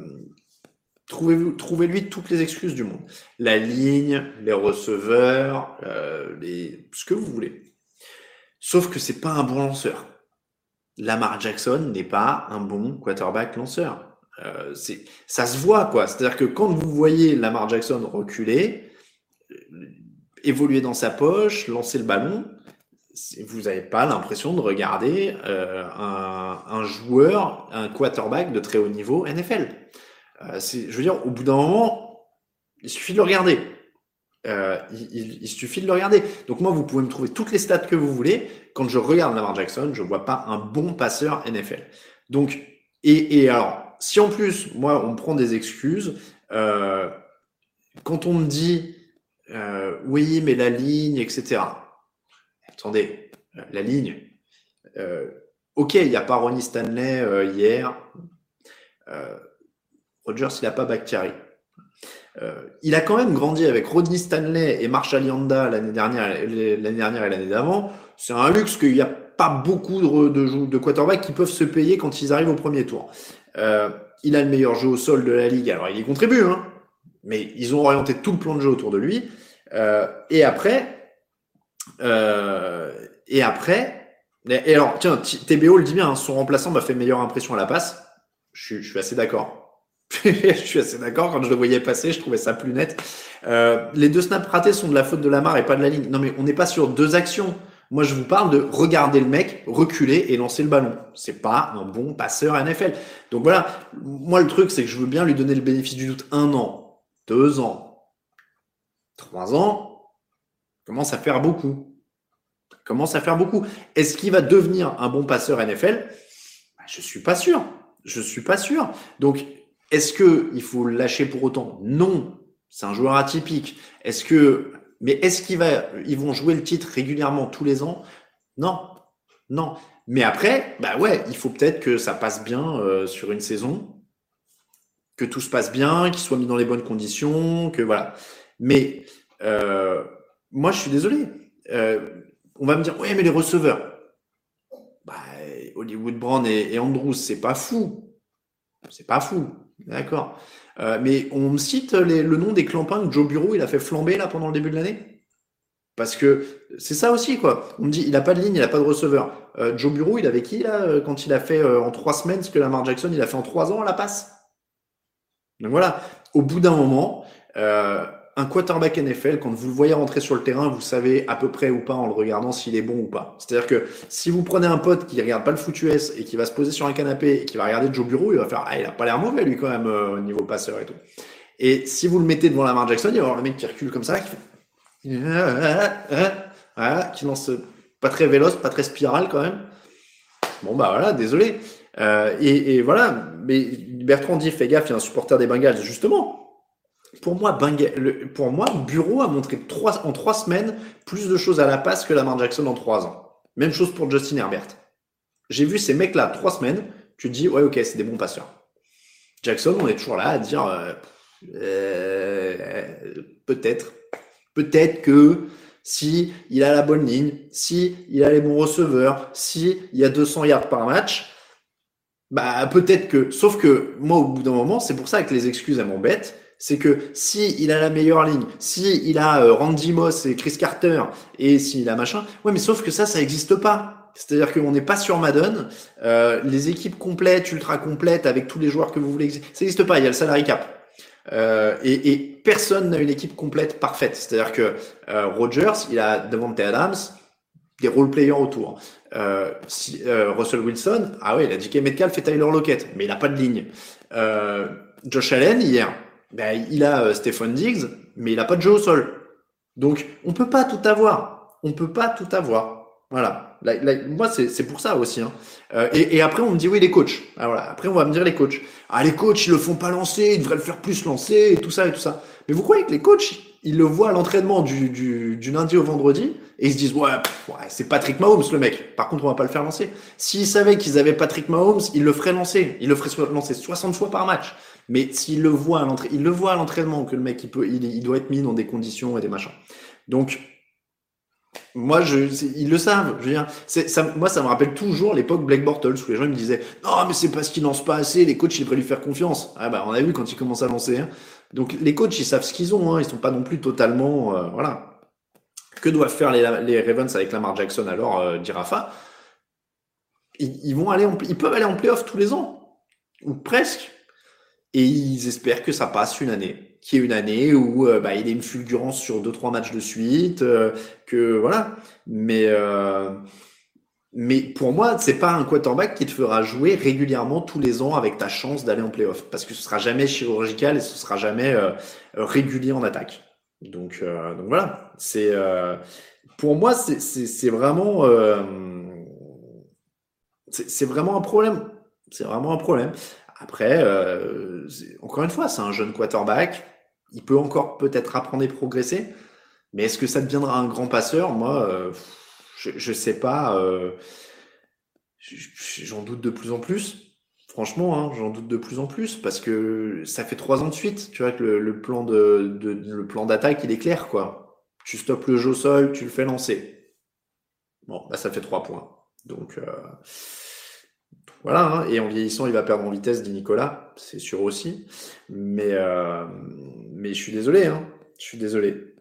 Trouvez-lui toutes les excuses du monde. La ligne, les receveurs, euh, ce que vous voulez. Sauf que c'est pas un bon lanceur. Lamar Jackson n'est pas un bon quarterback lanceur. Euh, ça se voit, quoi. C'est-à-dire que quand vous voyez Lamar Jackson reculer, évoluer dans sa poche, lancer le ballon, vous n'avez pas l'impression de regarder euh, un, joueur, un quarterback de très haut niveau NFL. Euh, je veux dire, au bout d'un moment, il suffit de le regarder. Euh, il, suffit de le regarder. Donc moi, vous pouvez me trouver toutes les stats que vous voulez. Quand je regarde Lamar Jackson, je vois pas un bon passeur NFL. Donc, et, alors, si en plus, moi, on me prend des excuses, quand on me dit oui, mais la ligne, etc. Attendez, la ligne. Euh, ok, il n'y a pas Ronnie Stanley euh, hier. Euh, Rogers, il n'a pas Bakhtiari. Euh, il a quand même grandi avec Rodney Stanley et Marshall Yanda l'année dernière, et l'année d'avant. C'est un luxe qu'il n'y a pas beaucoup de, quarterbacks qui peuvent se payer quand ils arrivent au premier tour. Euh, il a le meilleur jeu au sol de la ligue, alors il y contribue, hein, mais ils ont orienté tout le plan de jeu autour de lui. Euh, et après, euh, et après, et alors tiens, TBO le dit bien, hein, son remplaçant m'a fait meilleure impression à la passe. Je suis, assez d'accord. je suis assez d'accord. Quand je le voyais passer, je trouvais ça plus net. Euh, les deux snaps ratés sont de la faute de Lamar et pas de la ligne. Non, mais on n'est pas sur deux actions. Moi, je vous parle de regarder le mec reculer et lancer le ballon. C'est pas un bon passeur NFL. Donc voilà. Moi, le truc, c'est que je veux bien lui donner le bénéfice du doute un an, deux ans, trois ans. Commence à faire beaucoup. Commence à faire beaucoup. Est-ce qu'il va devenir un bon passeur NFL bah, Je suis pas sûr. Je suis pas sûr. Donc est-ce que il faut le lâcher pour autant? Non, c'est un joueur atypique. Est-ce que, mais est-ce qu'ils vont jouer le titre régulièrement tous les ans? Non, non. Mais après, bah ouais, il faut peut-être que ça passe bien euh, sur une saison, que tout se passe bien, qu'il soit mis dans les bonnes conditions, que voilà. Mais euh, moi, je suis désolé. Euh, on va me dire, ouais, mais les receveurs, bah, Hollywood Brown et, Andrews, c'est pas fou. C'est pas fou. D'accord. Euh, mais on me cite le nom des clampins que Joe Bureau il a fait flamber là pendant le début de l'année? Parce que c'est ça aussi, quoi. On me dit, il a pas de ligne, il a pas de receveur. Euh, Joe Bureau, il avait qui là quand il a fait en trois semaines ce que Lamar Jackson il a fait en trois ans à la passe? Donc voilà, au bout d'un moment, un quarterback NFL, quand vous le voyez rentrer sur le terrain, vous savez à peu près ou pas en le regardant s'il est bon ou pas. C'est-à-dire que si vous prenez un pote qui regarde pas le foot US et qui va se poser sur un canapé et qui va regarder Joe Bureau, il va faire ah il a pas l'air mauvais lui quand même euh, au niveau passeur et tout. Et si vous le mettez devant Lamar Jackson, il va y avoir le mec qui recule comme ça, qui fait voilà, qui lance pas très véloce, pas très spirale quand même. Bon bah voilà, désolé. Euh, et, et, voilà, mais Bertrand dit fais gaffe, il y a un supporter des Bengals justement pour moi, pour moi, Bureau a montré en trois semaines plus de choses à la passe que Lamar Jackson en trois ans. Même chose pour Justin Herbert. J'ai vu ces mecs-là trois semaines, tu te dis, ouais, ok, c'est des bons passeurs. Jackson, on est toujours là à dire, euh, euh, peut-être, peut-être que si il a la bonne ligne, si il a les bons receveurs, si il y a 200 yards par match, bah peut-être que, sauf que moi, au bout d'un moment, c'est pour ça que les excuses elles m'embêtent c'est que si il a la meilleure ligne, si il a euh, Randy Moss et Chris Carter et s'il a machin, ouais, mais sauf que ça, ça n'existe pas. C'est-à-dire qu'on n'est pas sur Madden. Euh, les équipes complètes, ultra complètes, avec tous les joueurs que vous voulez, ça n'existe pas. Il y a le salary cap. Euh, et, personne n'a une équipe complète parfaite. C'est-à-dire que Rogers, il a Devante Adams, des role players autour. Russell Wilson, ah oui, il a DK Metcalf et Tyler Lockett, mais il n'a pas de ligne. Josh Allen hier, ben, il a euh, Stephen Diggs, mais il a pas de jeu au sol. Donc, on peut pas tout avoir. On peut pas tout avoir. Voilà. moi, c'est pour ça aussi. Hein. Euh, et, et, après, on me dit oui, les coachs. Ah, voilà. Après, on va me dire les coachs. Ah, les coachs, ils le font pas lancer, ils devraient le faire plus lancer, et tout ça et tout ça. Mais vous croyez que les coachs, ils le voient à l'entraînement du, du, du, lundi au vendredi et ils se disent ouais, ouais c'est Patrick Mahomes le mec. Par contre, on va pas le faire lancer. S'ils savaient qu'ils avaient Patrick Mahomes, ils le feraient lancer. Ils le feraient lancer 60 fois par match. Mais s'il le voit à l'entraînement, il le voit à l'entraînement que le mec il peut, il, doit être mis dans des conditions et des machins. Donc moi, je, ils le savent. Je veux dire, moi, ça me rappelle toujours l'époque Black Bortles où les gens me disaient non, mais c'est parce qu'il lance pas assez. Les coachs, ils devraient lui faire confiance. Ah bah, on a vu quand il commence à lancer. Hein. Donc les coachs, ils savent ce qu'ils ont. Hein. Ils sont pas non plus totalement, euh, voilà. Que doivent faire les, les Ravens avec Lamar Jackson alors, euh, dit Rafa? Ils, vont aller, ils peuvent aller en playoff tous les ans ou presque, et ils espèrent que ça passe une année, qui est une année où euh, bah, il y a une fulgurance sur deux trois matchs de suite, euh, que voilà. Mais euh, mais pour moi, c'est pas un quarterback qui te fera jouer régulièrement tous les ans avec ta chance d'aller en playoff, parce que ce sera jamais chirurgical et ce sera jamais régulier en attaque. Donc donc voilà, c'est pour moi c'est vraiment c'est vraiment un problème. C'est vraiment un problème. Après, euh, encore une fois, c'est un jeune quarterback. Il peut encore peut-être apprendre et progresser. Mais est-ce que ça deviendra un grand passeur? Moi, euh, je ne sais pas. Euh, j'en doute de plus en plus. Franchement, hein, j'en doute de plus en plus parce que ça fait trois ans de suite. Tu vois que le, plan de, d'attaque, il est clair, quoi. Tu stoppes le jeu au sol, tu le fais lancer. Bon, bah ça fait trois points. Donc voilà, hein. et en vieillissant, il va perdre en vitesse, dit Nicolas, c'est sûr aussi. Mais, euh, mais je suis désolé, hein. je suis désolé.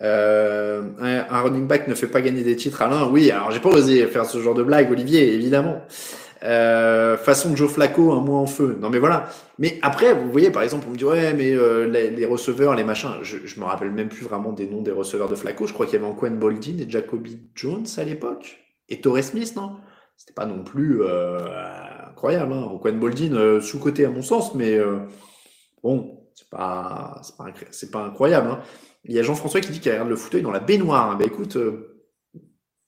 Euh, un, running back ne fait pas gagner des titres, Alain. Oui, alors j'ai pas osé faire ce genre de blague, Olivier, évidemment. Euh, façon de Joe Flacco, un mois en feu. Non mais voilà. Mais après, vous voyez, par exemple, on me dit ouais, mais euh, les, receveurs, les machins. Je, je me rappelle même plus vraiment des noms des receveurs de Flacco. Je crois qu'il y avait Quen Boldin et Jacoby Jones à l'époque et Torres Smith, non? C'était pas non plus euh, incroyable. Hein. Roquan Boldin, euh, sous-côté à mon sens, mais euh, bon, c'est pas, incroyable. Hein. Il y a Jean-François qui dit qu'il regarde le fauteuil dans la baignoire. Ben écoute, euh,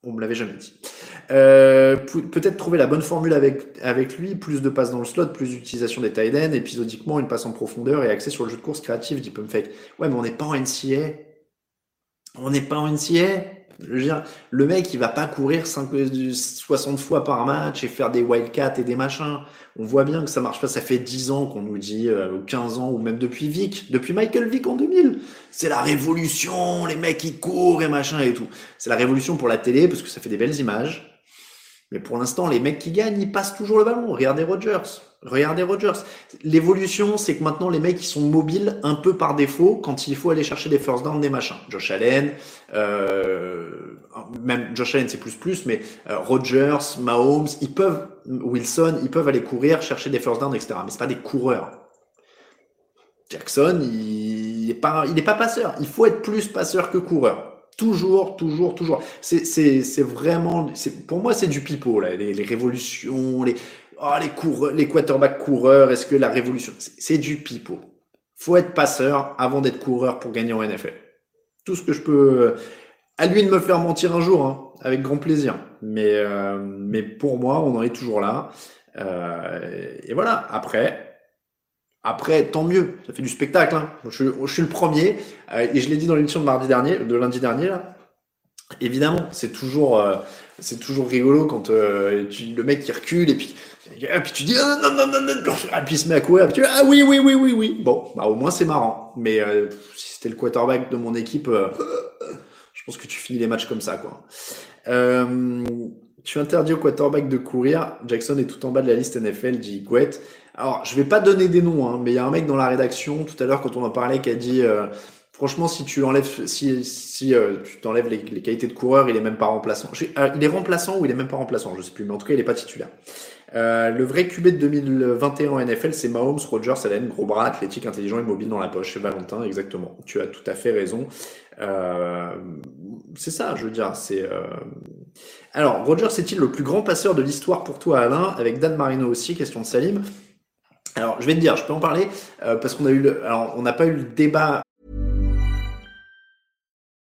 on me l'avait jamais dit. peut-être trouver la bonne formule avec, lui, plus de passes dans le slot, plus d'utilisation des tight ends, épisodiquement une passe en profondeur et accès sur le jeu de course créatif, dit Pumpfake. Ouais, mais on n'est pas en NCA. On n'est pas en NCA. Je veux dire, le mec, il va pas courir 5, 60 fois par match et faire des wildcats et des machins. On voit bien que ça marche pas. Ça fait 10 ans qu'on nous dit, euh, 15 ans, ou même depuis Vic, depuis Michael Vick en 2000. C'est la révolution, les mecs, ils courent et machin et tout. C'est la révolution pour la télé parce que ça fait des belles images. Mais pour l'instant, les mecs qui gagnent, ils passent toujours le ballon. Regardez Rogers. Regardez Rogers. L'évolution, c'est que maintenant, les mecs, ils sont mobiles un peu par défaut quand il faut aller chercher des first down, des machins. Josh Allen, euh, même Josh Allen, c'est plus plus, mais euh, Rogers, Mahomes, ils peuvent, Wilson, ils peuvent aller courir, chercher des first down, etc. Mais c'est pas des coureurs. Jackson, il n'est pas, il pas passeur. Il faut être plus passeur que coureur. Toujours, toujours, toujours. C'est vraiment, pour moi, c'est du pipeau, là. Les, révolutions, les, oh, les, coureurs, les quarterbacks coureurs, est-ce que la révolution, c'est du pipeau. Faut être passeur avant d'être coureur pour gagner en NFL. Tout ce que je peux, à lui de me faire mentir un jour, hein, avec grand plaisir. Mais, euh, mais pour moi, on en est toujours là. Euh, et voilà. Après, après, tant mieux, ça fait du spectacle. Hein. Je, suis le premier, euh, et je l'ai dit dans l'émission de mardi dernier, de lundi dernier. Évidemment, c'est toujours, euh, c'est toujours rigolo quand euh, le mec qui recule et puis, et puis tu dis ah, non non non non, non et puis il se met à courir, et puis tu dis, ah oui oui oui oui oui. Bon, bah au moins c'est marrant. Mais si c'était le quarterback de mon équipe, je pense que tu finis les matchs comme ça quoi. tu interdis au quarterback de courir. Jackson est tout en bas de la liste NFL, dit Gouette. Alors, je vais pas donner des noms, hein, mais il y a un mec dans la rédaction tout à l'heure quand on en parlait qui a dit euh, franchement, si tu enlèves, si, euh, tu t'enlèves les, qualités de coureur, il est même pas remplaçant. Euh, il est remplaçant ou il est même pas remplaçant, je sais plus, mais en tout cas, il est pas titulaire. le vrai QB de 2021 en NFL, c'est Mahomes, Rogers, Allen, gros bras, athlétique, intelligent et mobile dans la poche. Valentin, exactement. Tu as tout à fait raison. c'est ça, je veux dire. C'est. Alors, Rogers est-il le plus grand passeur de l'histoire pour toi, Alain Avec Dan Marino aussi, question de Salim. Alors, je vais te dire, je peux en parler euh, parce qu'on a eu alors on n'a pas eu le débat.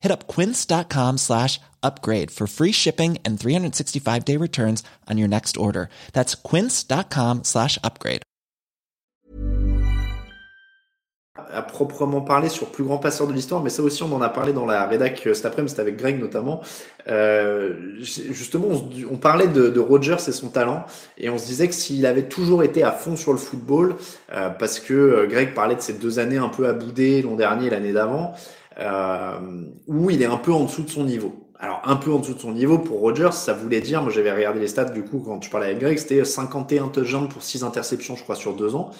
Hit up quince.com slash upgrade for free shipping and 365 day returns on your next order. That's quince.com slash upgrade. À proprement parler sur plus grand passeur de l'histoire, mais ça aussi on en a parlé dans la rédac euh, cet après-midi, c'était avec Greg notamment. Euh, justement, on, on parlait de, de, Rogers et son talent, et on se disait que s'il avait toujours été à fond sur le football, euh, parce que euh, Greg parlait de ces deux années un peu à bouder l'an dernier et l'année d'avant, où il est un peu en dessous de son niveau. Alors, un peu en dessous de son niveau pour Rogers, ça voulait dire, moi j'avais regardé les stats du coup quand je parlais avec Greg, c'était 51 touchdowns pour 6 interceptions, je crois, sur deux ans.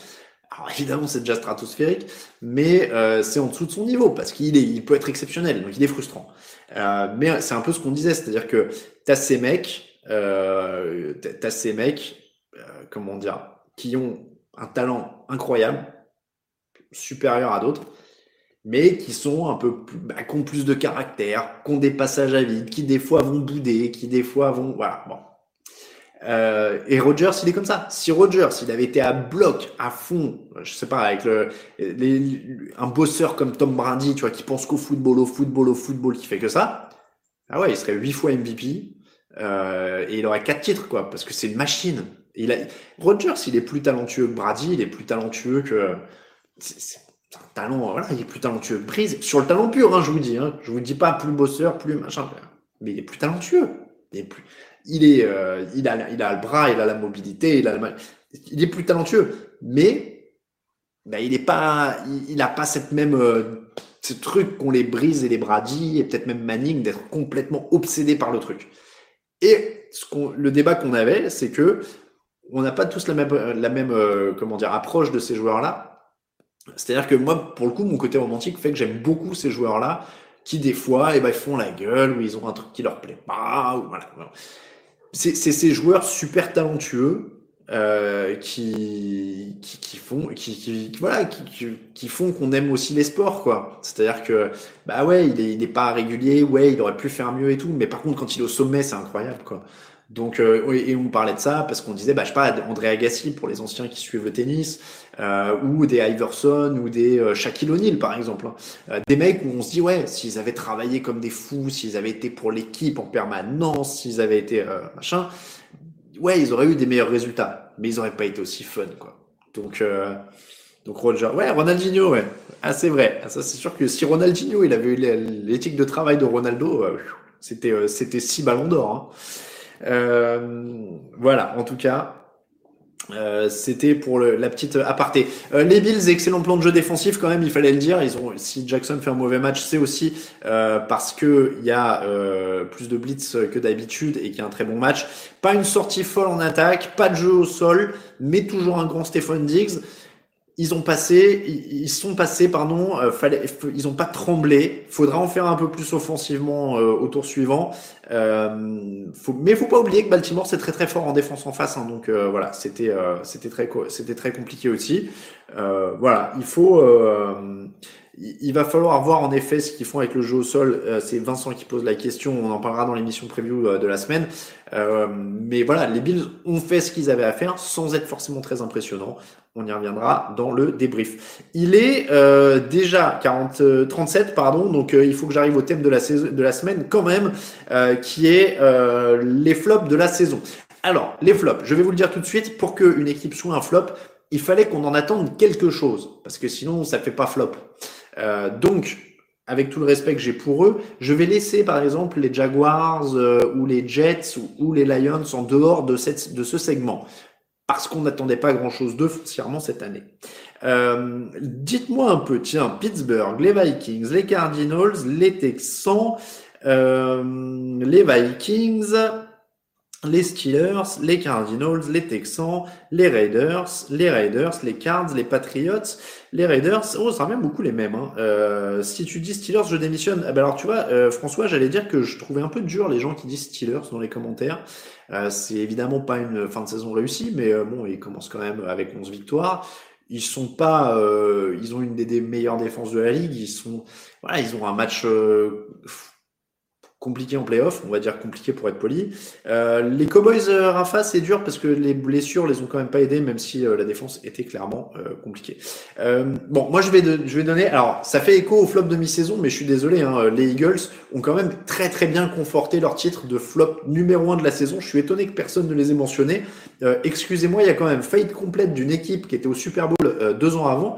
Alors évidemment, c'est déjà stratosphérique, mais euh, c'est en dessous de son niveau parce qu'il est, il peut être exceptionnel, donc il est frustrant. Euh, mais c'est un peu ce qu'on disait, c'est-à-dire que t'as ces mecs, euh, t'as ces mecs, euh, comment dire, qui ont un talent incroyable, supérieur à d'autres, mais qui sont un peu plus, bah, qui ont plus de caractère, qui ont des passages à vide, qui des fois vont bouder, qui des fois vont, voilà, bon. Euh, et Rogers, il est comme ça. Si Rogers, il avait été à bloc, à fond, je sais pas, avec le, un bosseur comme Tom Brady, tu vois, qui pense qu'au football, au football, au football, qui fait que ça, ah ouais, il serait huit fois MVP euh, et il aurait quatre titres, quoi, parce que c'est une machine. Il a, Rogers, il est plus talentueux que Brady, il est plus talentueux que, c'est un talent, voilà, il est plus talentueux Brise. Sur le talent pur, hein, je vous dis, hein, je vous dis pas plus bosseur, plus machin, mais il est plus talentueux. Il est plus, il euh, a, il a le bras, il a la mobilité, il a il est plus talentueux, mais ben, il est pas, il, pas cette même euh, ce truc qu'on les brise et les Brady et peut-être même Manning d'être complètement obsédé par le truc. Et ce le débat qu'on avait, c'est que on n'a pas tous la même, la même euh, comment dire approche de ces joueurs-là. C'est-à-dire que moi, pour le coup, mon côté romantique fait que j'aime beaucoup ces joueurs-là qui des fois, eh ben, font la gueule ou ils ont un truc qui leur plaît pas ou voilà. C'est ces joueurs super talentueux euh, qui, qui, qui, font qui, qui voilà qui, qui font qu'on aime aussi les sports quoi. C'est à dire que bah ouais il est, il est pas régulier ouais il aurait pu faire mieux et tout mais par contre quand il est au sommet c'est incroyable quoi donc euh, et on parlait de ça parce qu'on disait bah je sais pas André Agassi pour les anciens qui suivent le tennis euh, ou des Iverson ou des euh, Shaquille O'Neal par exemple. Hein. Euh, des mecs où on se dit ouais, s'ils avaient travaillé comme des fous, s'ils avaient été pour l'équipe en permanence, s'ils avaient été euh, machin, ouais, ils auraient eu des meilleurs résultats, mais ils auraient pas été aussi fun quoi. Donc donc Roger, ouais, Ronaldinho, ouais, ah c'est vrai. Ah, ça c'est sûr que si Ronaldinho il avait eu l'éthique de travail de Ronaldo, c'était c'était six ballons d'or. Hein. Voilà, en tout cas, euh, c'était pour la petite aparté. Euh, les Bills, excellent plan de jeu défensif quand même, il fallait le dire. Ils ont, si Jackson fait un mauvais match, c'est aussi euh, parce que il y a plus de blitz que d'habitude et qu'il y a un très bon match. Pas une sortie folle en attaque, pas de jeu au sol, mais toujours un grand Stephen Diggs ils ont passé, ils sont passés, pardon, euh, fallait, ils ont pas tremblé. Faudra en faire un peu plus offensivement euh, au tour suivant. Euh, faut, mais faut pas oublier que Baltimore c'est très très fort en défense en face, hein, donc euh, voilà, c'était c'était très c'était très compliqué aussi. voilà, il faut il va falloir voir en effet ce qu'ils font avec le jeu au sol. c'est Vincent qui pose la question. On en parlera dans l'émission preview de la semaine. mais voilà, les Bills ont fait ce qu'ils avaient à faire sans être forcément très impressionnants. On y reviendra dans le débrief. Il est euh, déjà 40, 37, euh, pardon, donc euh, il faut que j'arrive au thème de la, saison, de la semaine quand même, qui est les flops de la saison. Alors, les flops, je vais vous le dire tout de suite, pour qu'une équipe soit un flop, il fallait qu'on en attende quelque chose, parce que sinon ça fait pas flop. Donc, avec tout le respect que j'ai pour eux, je vais laisser par exemple les Jaguars ou les Jets ou, les Lions en dehors de, ce segment parce qu'on n'attendait pas grand-chose d'eux foncièrement cette année. Euh, dites-moi un peu, tiens, Pittsburgh, les Vikings, les Cardinals, les Texans, euh, les Vikings, les Steelers, les Cardinals, les Texans, les Raiders, les Raiders, les Cards, les Patriots, les Raiders. Oh, ça revient beaucoup les mêmes. Hein. Euh, si tu dis Steelers, je démissionne. Eh ben alors tu vois, euh, François, j'allais dire que je trouvais un peu dur les gens qui disent Steelers dans les commentaires. Euh, c'est évidemment pas une fin de saison réussie, mais euh, bon, ils commencent quand même avec 11 victoires. Ils sont pas, euh, ils ont une des, des, meilleures défenses de la ligue. Ils sont, voilà, ils ont un match compliqué en playoff, on va dire compliqué pour être poli. Euh, les Cowboys, euh, Rafa, c'est dur parce que les blessures les ont quand même pas aidés, même si euh, la défense était clairement euh, compliquée. bon, moi je vais, je vais donner, alors ça fait écho au flop de mi-saison, mais je suis désolé, hein, les Eagles ont quand même très très bien conforté leur titre de flop numéro un de la saison. Je suis étonné que personne ne les ait mentionnés. Excusez-moi, il y a quand même faillite complète d'une équipe qui était au Super Bowl deux ans avant.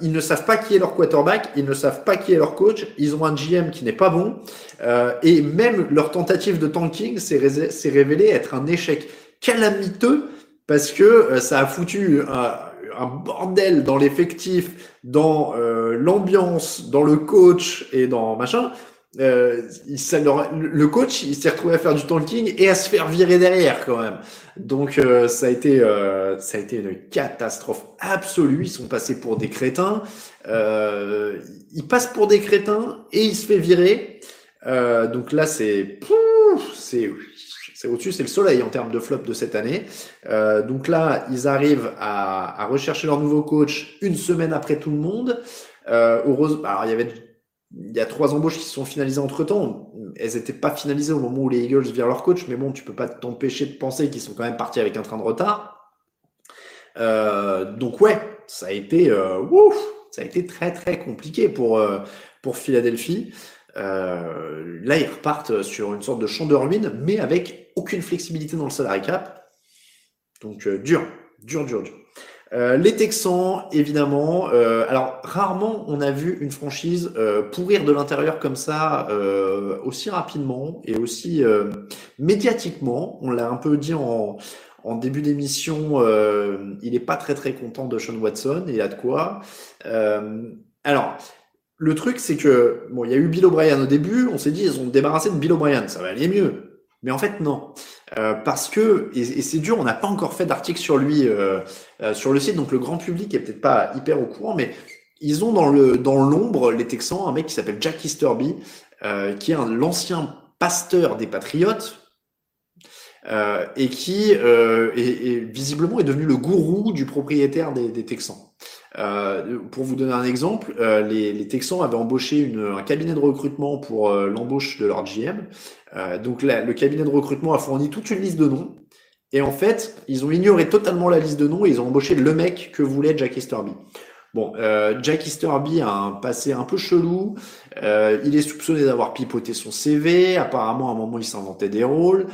ils ne savent pas qui est leur quarterback, ils ne savent pas qui est leur coach, ils ont un GM qui n'est pas bon. Euh, et même leur tentative de tanking s'est révélé être un échec calamiteux parce que euh, ça a foutu un, bordel dans l'effectif, dans euh, l'ambiance, dans le coach et dans machin. Euh, le coach, il s'est retrouvé à faire du tanking et à se faire virer derrière quand même. Donc ça a été, ça a été une catastrophe absolue. Ils sont passés pour des crétins. ils passent pour des crétins et il se fait virer. Euh, donc là, c'est c'est c'est au-dessus, c'est le soleil en termes de flop de cette année. Euh, donc là, ils arrivent à, à, rechercher leur nouveau coach une semaine après tout le monde. Euh, alors il y avait il y a trois embauches qui se sont finalisées entre temps. Elles n'étaient pas finalisées au moment où les Eagles virent leur coach, mais bon, tu peux pas t'empêcher de penser qu'ils sont quand même partis avec un train de retard. Euh, donc ouais, ça a été euh, ouf, ça a été très très compliqué pour euh, pour Philadelphie. Euh, là, ils repartent sur une sorte de champ de ruine, mais avec aucune flexibilité dans le salary cap. Donc, euh, dur, dur, dur, dur. Euh, les Texans, évidemment. alors, rarement on a vu une franchise pourrir de l'intérieur comme ça aussi rapidement et aussi médiatiquement. On l'a un peu dit en, en début d'émission. il n'est pas très très content de Sean Watson. Il a de quoi. alors, le truc, c'est que, bon, il y a eu Bill O'Brien au début, on s'est dit, ils ont débarrassé de Bill O'Brien, ça va aller mieux. Mais en fait, non. Euh, parce que, et, c'est dur, on n'a pas encore fait d'article sur lui euh, euh, sur le site, donc le grand public est peut-être pas hyper au courant, mais ils ont dans le dans l'ombre, les Texans, un mec qui s'appelle Jack Easterby, qui est l'ancien pasteur des Patriotes, et qui visiblement est devenu le gourou du propriétaire des Texans. Euh, pour vous donner un exemple, euh, les, les, Texans avaient embauché une, un cabinet de recrutement pour euh, l'embauche de leur GM. Euh, donc là, le cabinet de recrutement a fourni toute une liste de noms. Et en fait, ils ont ignoré totalement la liste de noms et ils ont embauché le mec que voulait Jack Easterby. Bon, Jack Easterby a un passé un peu chelou. il est soupçonné d'avoir pipoté son CV. Apparemment, à un moment, il s'inventait des rôles.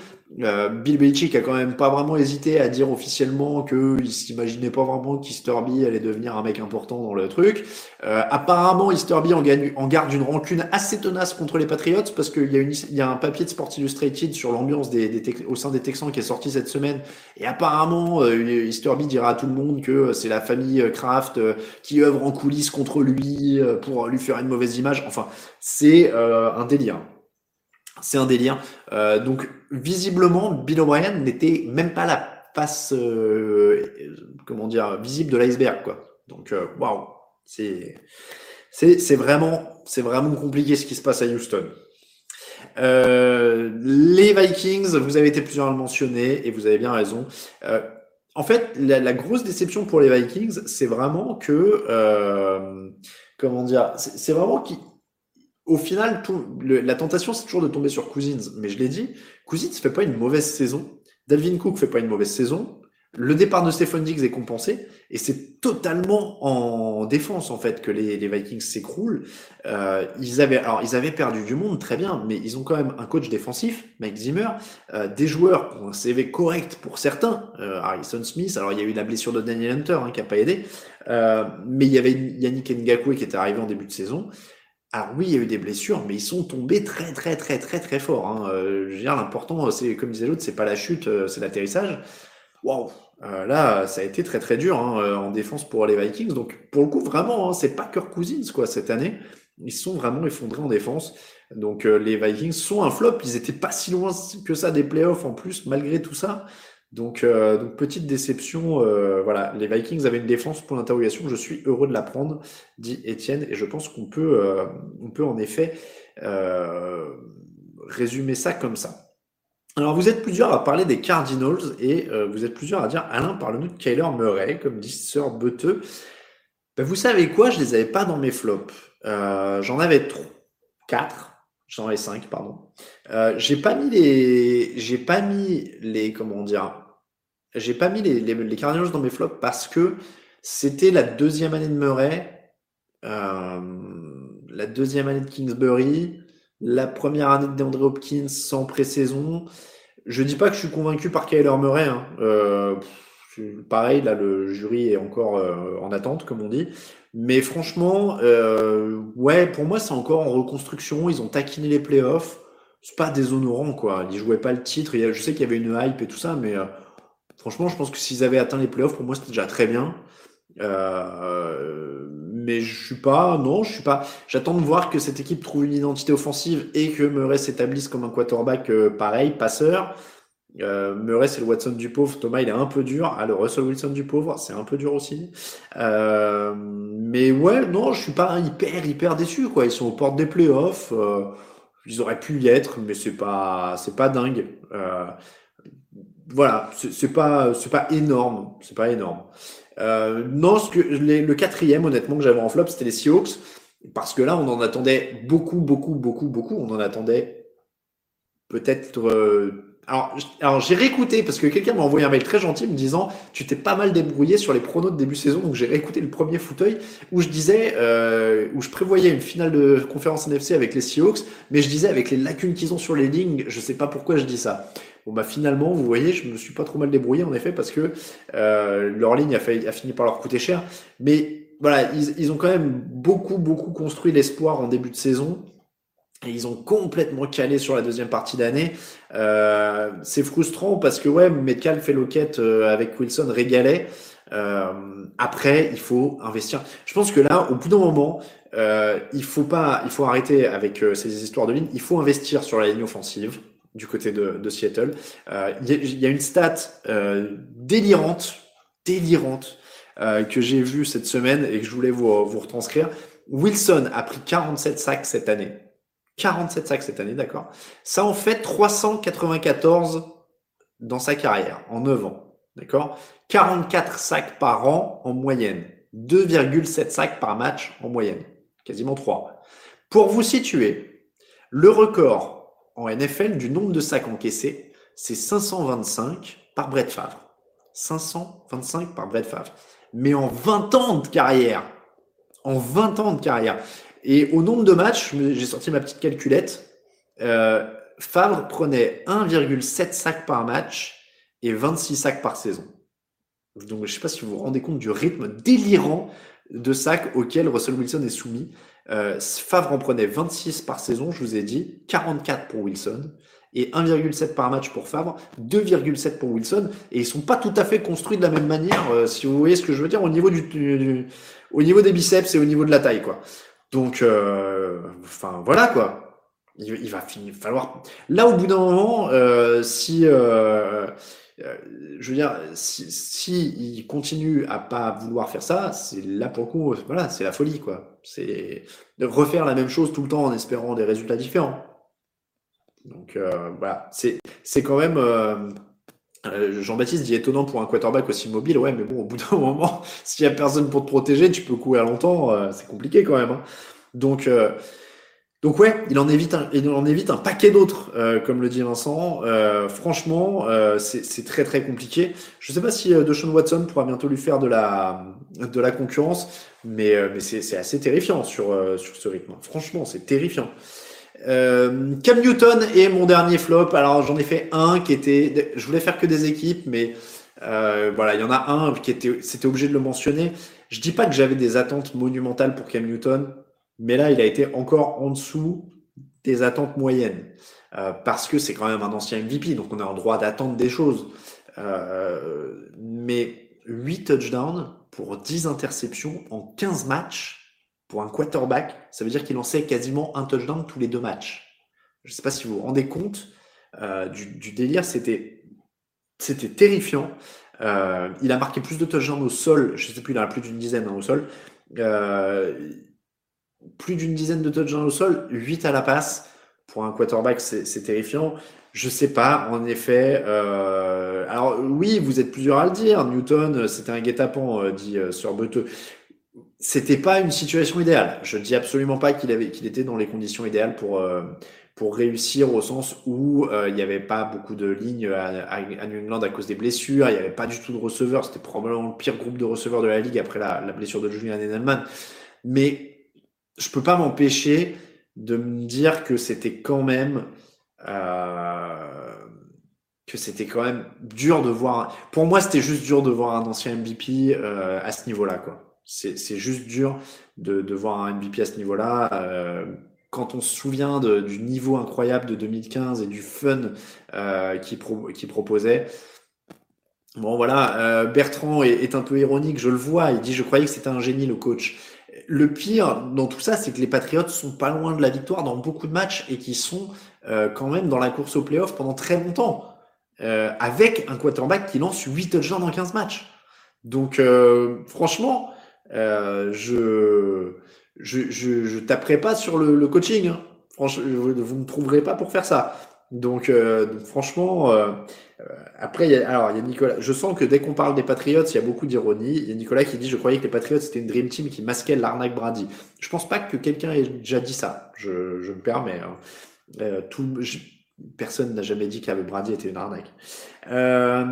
Euh, Bill Belichick a quand même pas vraiment hésité à dire officiellement qu'il s'imaginait pas vraiment qu'Easterby allait devenir un mec important dans le truc. Euh, apparemment, Easterby en, en garde une rancune assez tenace contre les Patriots parce qu'il y, a y a un papier de Sport Illustrated sur l'ambiance des, des au sein des Texans qui est sorti cette semaine. Et apparemment, euh, Easterby dira à tout le monde que c'est la famille Kraft qui œuvre en coulisses contre lui pour lui faire une mauvaise image. Enfin, c'est un délire. C'est un délire. Euh, donc, visiblement, Bill O'Brien n'était même pas la face, euh, comment dire, visible de l'iceberg, quoi. Donc, euh, waouh, c'est, c'est, vraiment, c'est vraiment compliqué ce qui se passe à Houston. les Vikings, vous avez été plusieurs à le mentionner et vous avez bien raison. en fait, la, grosse déception pour les Vikings, c'est vraiment que, comment dire, c'est vraiment qu'ils au final, la tentation, c'est toujours de tomber sur Cousins. Mais je l'ai dit, Cousins fait pas une mauvaise saison. Dalvin Cook fait pas une mauvaise saison. Le départ de Stephen Diggs est compensé et c'est totalement en défense en fait que les, les Vikings s'écroulent. Euh, ils avaient alors ils avaient perdu du monde très bien, mais ils ont quand même un coach défensif, Mike Zimmer, euh, des joueurs qui ont un CV correct pour certains, euh, Harrison Smith. Alors il y a eu la blessure de Daniel Hunter hein, qui a pas aidé, euh, mais il y avait Yannick Ngakwe qui était arrivé en début de saison. Alors oui, il y a eu des blessures, mais ils sont tombés très très très très très fort. Hein. Euh, je veux dire, l'important, c'est comme disait l'autre, c'est pas la chute, euh, c'est l'atterrissage. Waouh, euh, là, ça a été très très dur hein, en défense pour les Vikings. Donc pour le coup, vraiment, hein, c'est pas Kirk Cousins quoi cette année. Ils sont vraiment effondrés en défense. Donc les Vikings sont un flop. Ils étaient pas si loin que ça des playoffs en plus, malgré tout ça. Donc, euh, donc petite déception. Euh, voilà, les Vikings avaient une défense pour l'interrogation. Je suis heureux de l'apprendre, dit Étienne, et je pense qu'on peut, euh, en effet résumer ça comme ça. Alors, vous êtes plusieurs à parler des Cardinals et vous êtes plusieurs à dire Alain, parle-nous de Kyler Murray, comme dit Sir Beteux. Ben, vous savez quoi? Je les avais pas dans mes flops. J'en avais trois, quatre. J'en ai 5, pardon. J'ai pas mis les, j'ai pas mis les, comment dire, j'ai pas mis les, les, les, Cardinals dans mes flops parce que c'était la deuxième année de Murray, euh, la deuxième année de Kingsbury, la première année de DeAndre Hopkins sans pré-saison. Je dis pas que je suis convaincu par Kyler Murray. Hein. Euh, pareil, là, le jury est encore euh, en attente, comme on dit. Mais franchement, euh, ouais, pour moi, c'est encore en reconstruction. Ils ont taquiné les playoffs. C'est pas déshonorant, quoi. Ils jouaient pas le titre. Je sais qu'il y avait une hype et tout ça, mais euh, franchement, je pense que s'ils avaient atteint les playoffs, pour moi, c'était déjà très bien. Euh, mais je suis pas, non, je suis pas. J'attends de voir que cette équipe trouve une identité offensive et que Murray s'établisse comme un quarterback euh, pareil, passeur. Euh, Murray, c'est le Watson du pauvre. Thomas, il est un peu dur. Ah, le Russell Wilson du pauvre, c'est un peu dur aussi. Euh, mais ouais, non, je suis pas hyper, hyper déçu, quoi. Ils sont aux portes des playoffs. Euh, ils auraient pu y être, mais c'est pas, c'est pas dingue. Voilà, c'est pas, pas énorme. C'est pas énorme. Euh, non, ce que, le quatrième, honnêtement, que j'avais en flop, c'était les Seahawks. Parce que là, on en attendait beaucoup, beaucoup, beaucoup, beaucoup. On en attendait peut-être euh, alors, alors j'ai réécouté parce que quelqu'un m'a envoyé un mail très gentil me disant tu t'es pas mal débrouillé sur les pronos de début saison donc j'ai réécouté le premier fauteuil où je disais euh, où je prévoyais une finale de conférence NFC avec les Seahawks mais je disais avec les lacunes qu'ils ont sur les lignes je sais pas pourquoi je dis ça. Bon bah finalement vous voyez je me suis pas trop mal débrouillé en effet parce que euh, leur ligne a, fini par leur coûter cher. Mais voilà ils, ils ont quand même beaucoup beaucoup construit l'espoir en début de saison et ils ont complètement calé sur la deuxième partie d'année. Euh, c'est frustrant parce que ouais, Metcalf fait Lockett euh, avec Wilson régalait. Euh, après, il faut investir. Je pense que là, au bout d'un moment, euh, il faut pas, il faut arrêter avec euh, ces histoires de ligne. Il faut investir sur la ligne offensive du côté de, de Seattle. Euh, il y, y, a une stat délirante, délirante que j'ai vue cette semaine et que je voulais vous, vous retranscrire. Wilson a pris 47 sacs cette année. 47 sacs cette année, d'accord Ça en fait 394 dans sa carrière, en 9 ans, d'accord 44 sacs par an en moyenne, 2,7 sacs par match en moyenne, quasiment 3. Pour vous situer, le record en NFL du nombre de sacs encaissés, c'est 525 par Brett Favre. 525 par Brett Favre. Mais en 20 ans de carrière, en 20 ans de carrière, et au nombre de matchs, j'ai sorti ma petite calculette. Euh, Favre prenait 1,7 sacs par match et 26 sacs par saison. Donc, je ne sais pas si vous vous rendez compte du rythme délirant de sacs auquel Russell Wilson est soumis. Euh, Favre en prenait 26 par saison, je vous ai dit, 44 pour Wilson et 1,7 par match pour Favre, 2,7 pour Wilson, et ils sont pas tout à fait construits de la même manière, euh, si vous voyez ce que je veux dire, au niveau au niveau des biceps et au niveau de la taille, quoi. Donc, euh, voilà quoi. Il, va falloir. Là, au bout d'un moment, euh, si, euh, euh, je veux dire, si, il continue à pas vouloir faire ça, c'est là pour le coup, voilà, c'est la folie quoi. C'est refaire la même chose tout le temps en espérant des résultats différents. Donc euh, voilà, c'est c'est quand même. Euh, Jean-Baptiste dit étonnant pour un quarterback aussi mobile. Ouais, mais bon, au bout d'un moment, s'il y a personne pour te protéger, tu peux courir longtemps. Euh, c'est compliqué quand même. Hein. Donc, euh, donc ouais, il en évite un, il en évite un paquet d'autres, euh, comme le dit Vincent. franchement, c'est très très compliqué. Je sais pas si Deshaun Watson pourra bientôt lui faire de la de la concurrence, mais mais c'est assez terrifiant sur sur ce rythme. Franchement, c'est terrifiant. Euh, Cam Newton est mon dernier flop. Alors j'en ai fait un qui était, je voulais faire que des équipes, mais euh, voilà, il y en a un qui était, c'était obligé de le mentionner. Je dis pas que j'avais des attentes monumentales pour Cam Newton, mais là il a été encore en dessous des attentes moyennes euh, parce que c'est quand même un ancien MVP, donc on a en droit d'attendre des choses. Mais 8 touchdowns pour 10 interceptions en 15 matchs pour un quarterback, ça veut dire qu'il lançait quasiment un touchdown tous les deux matchs. Je ne sais pas si vous vous rendez compte euh, du, délire, c'était terrifiant. Euh, il a marqué plus de touchdowns au sol, je ne sais plus, il en a plus d'une dizaine hein, au sol. Euh, plus d'une dizaine de touchdowns au sol, 8 à la passe. Pour un quarterback, c'est terrifiant. Je sais pas, en effet. Alors oui, vous êtes plusieurs à le dire. Newton, c'était un guet-apens, dit euh, Sir Beteux c'était pas une situation idéale. Je dis absolument pas qu'il avait qu'il était dans les conditions idéales pour euh, pour réussir au sens où euh, il n'y avait pas beaucoup de lignes à, à, New England à cause des blessures, il n'y avait pas du tout de receveurs, c'était probablement le pire groupe de receveurs de la ligue après la, la blessure de Julian Edelman. Mais je peux pas m'empêcher de me dire que c'était quand même euh, que c'était quand même dur de voir. Pour moi, c'était juste dur de voir un ancien MVP euh, à ce niveau-là, quoi. C'est juste dur de, de, voir un MVP à ce niveau-là. Euh, quand on se souvient de, du niveau incroyable de 2015 et du fun euh, qu'il pro, qu proposait. Bon voilà, euh, Bertrand est, est, un peu ironique, je le vois. Il dit je croyais que c'était un génie le coach. Le pire dans tout ça, c'est que les Patriots sont pas loin de la victoire dans beaucoup de matchs et qui sont euh, quand même dans la course au playoff pendant très longtemps. Euh, avec un quarterback qui lance 8 touchdowns dans 15 matchs. Donc, euh, franchement, euh, je, je, je, je, taperai pas sur le, le coaching. Hein. Franchement, vous ne trouverez pas pour faire ça. Donc, euh, franchement, euh, après, il y a, alors il y a Nicolas. Je sens que dès qu'on parle des Patriots, il y a beaucoup d'ironie. Il y a Nicolas qui dit je croyais que les Patriots c'était une dream team qui masquait l'arnaque Brady. Je pense pas que quelqu'un ait déjà dit ça. Je, je me permets. Hein. Euh, tout, personne n'a jamais dit qu'avec Brady était une arnaque. Euh,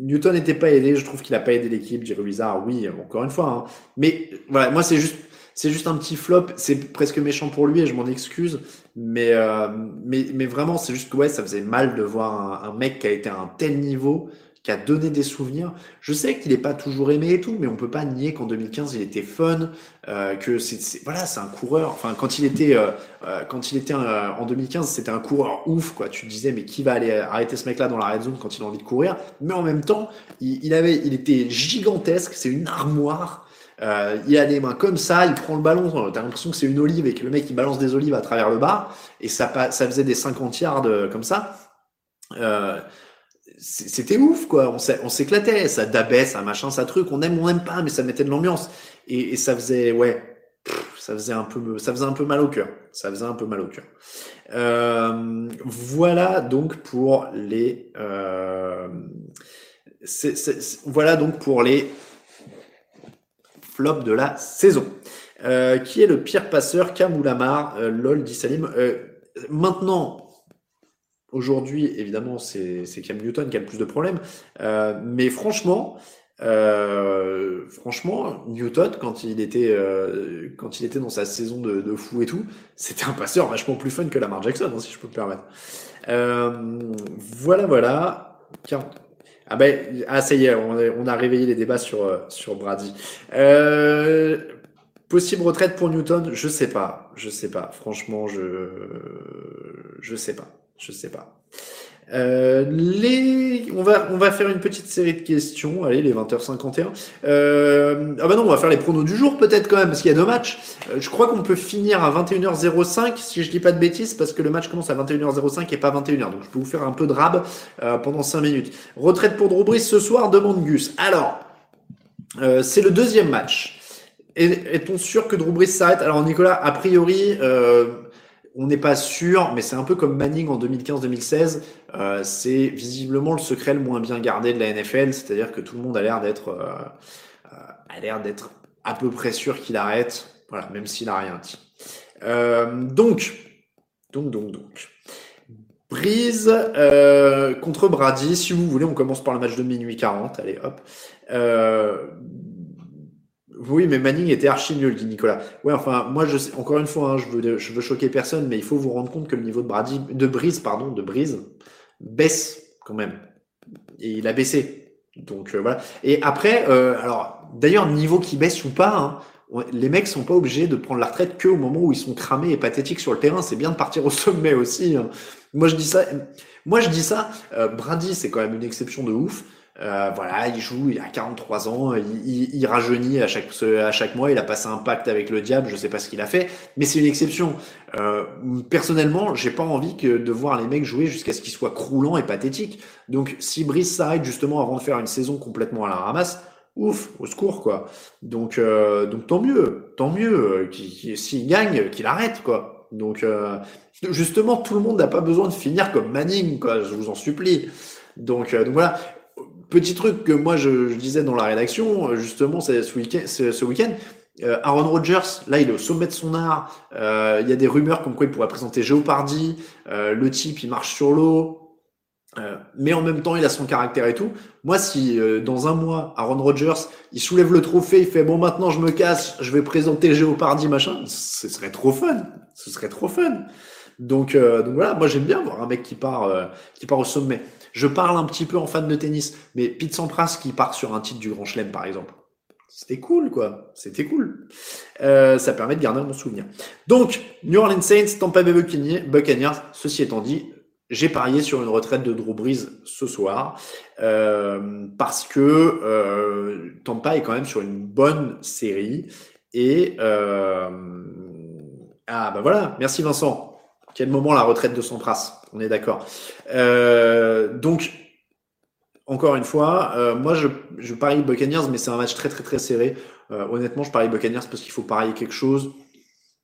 Newton n'était pas aidé, je trouve qu'il n'a pas aidé l'équipe. Jerry Wizard, oui, encore une fois. Hein. Mais voilà, moi c'est juste, c'est juste un petit flop. C'est presque méchant pour lui et je m'en excuse. Mais, euh, mais, mais vraiment, c'est juste que ouais, ça faisait mal de voir un, mec qui a été à un tel niveau qui a donné des souvenirs. Je sais qu'il n'est pas toujours aimé et tout, mais on peut pas nier qu'en 2015 il était fun, euh, que c'est voilà, c'est un coureur. Enfin, quand il était euh, euh quand il était euh, en 2015, c'était un coureur ouf quoi. Tu te disais mais qui va aller arrêter ce mec-là dans la red zone quand il a envie de courir? Mais en même temps, il, avait, il était gigantesque. C'est une armoire. Euh, il a des mains comme ça, il prend le ballon, t'as l'impression que c'est une olive et que le mec il balance des olives à travers le bar et ça, ça faisait des 50 yards comme ça. Euh, c'était ouf quoi. On s'éclatait ça dabait ça machin ça truc. On aime on aime pas mais ça mettait de l'ambiance. Et, ça faisait ouais ça faisait un peu ça faisait un peu mal au cœur. Ça faisait un peu mal au cœur. Euh, voilà donc pour les euh, voilà donc pour les flops de la saison. Euh, qui est le pire passeur? Cam ou lol dit Salim. Maintenant Aujourd'hui, évidemment, c'est Cam Newton qui a le plus de problèmes. Euh, mais franchement, euh, franchement, Newton, quand il était, euh, quand il était dans sa saison de, de fou et tout, c'était un passeur vachement plus fun que Lamar Jackson, hein, si je peux me permettre. Euh, voilà, voilà. Ah ben, ah ça y est, on, on a réveillé les débats sur sur Brady. Euh, possible retraite pour Newton, je sais pas, je sais pas. Franchement, je je sais pas. Je sais pas. Euh, les... on, va, on va faire une petite série de questions. Allez, les 20h51. Euh... Ah bah non, on va faire les pronos du jour peut-être quand même, parce qu'il y a deux matchs. Euh, je crois qu'on peut finir à 21h05, si je dis pas de bêtises, parce que le match commence à 21h05 et pas 21h. Donc je peux vous faire un peu de rab euh, pendant 5 minutes. Retraite pour Drew ce soir, demande Gus. Alors, euh, c'est le deuxième match. Est-on sûr que Drew s'arrête? Alors Nicolas, a priori... Euh, on n'est pas sûr, mais c'est un peu comme Manning en 2015-2016. Euh, c'est visiblement le secret le moins bien gardé de la NFL, c'est-à-dire que tout le monde a l'air d'être euh, euh, a l'air d'être à peu près sûr qu'il arrête, voilà, même s'il a rien dit. Donc, donc, donc, donc. Brise contre Brady, si vous voulez, on commence par le match de minuit 40. Allez, hop. Oui, mais Manning était archi nul, dit Nicolas. Ouais, enfin, moi, je sais, encore une fois, hein, je, veux, veux choquer personne, mais il faut vous rendre compte que le niveau de Brady, de Brise, pardon, de Brise, baisse quand même. Et il a baissé. Donc euh, voilà. Et après, euh, alors, d'ailleurs, niveau qui baisse ou pas, hein, les mecs sont pas obligés de prendre la retraite que au moment où ils sont cramés et pathétiques sur le terrain. C'est bien de partir au sommet aussi. Hein. Moi, je dis ça. Moi, je dis ça. Euh, Brady, c'est quand même une exception de ouf. Euh, voilà, il joue, il a 43 ans, il, il, rajeunit à chaque, à chaque mois, il a passé un pacte avec le diable, je sais pas ce qu'il a fait, mais c'est une exception. Euh, personnellement, j'ai pas envie que de voir les mecs jouer jusqu'à ce qu'ils soient croulants et pathétiques. Donc, si Brice s'arrête justement avant de faire une saison complètement à la ramasse, ouf, au secours, quoi. Donc, euh, donc tant mieux, tant mieux, s'il gagne, qu'il arrête, quoi. Donc, euh, justement, tout le monde n'a pas besoin de finir comme Manning, quoi, je vous en supplie. Donc, euh, donc voilà. Petit truc que moi je, je, disais dans la rédaction, justement, c'est ce week-end, Euh, Aaron Rodgers, là, il est au sommet de son art. Euh, il y a des rumeurs comme quoi il pourrait présenter Géopardy. Euh, le type, il marche sur l'eau. mais en même temps, il a son caractère et tout. Moi, si dans un mois, Aaron Rodgers, il soulève le trophée, il fait bon, maintenant je me casse, je vais présenter Géopardy, machin, ce serait trop fun. Ce serait trop fun. Donc, donc voilà, moi j'aime bien voir un mec qui part, qui part au sommet. Je parle un petit peu en fan de tennis, mais Pete Sampras qui part sur un titre du Grand Chelem, par exemple. C'était cool, quoi. C'était cool. Euh, ça permet de garder un souvenir. Donc, New Orleans Saints, Tampa Bay Buccaneers. Ceci étant dit, j'ai parié sur une retraite de Drew Brees ce soir euh, parce que euh, Tampa est quand même sur une bonne série et ah bah voilà, merci Vincent. Quel moment la retraite de Sampras? On est d'accord. Donc encore une fois, euh, moi je, parie Buccaneers, mais c'est un match très très très serré. Euh, honnêtement, je parie Buccaneers parce qu'il faut parier quelque chose.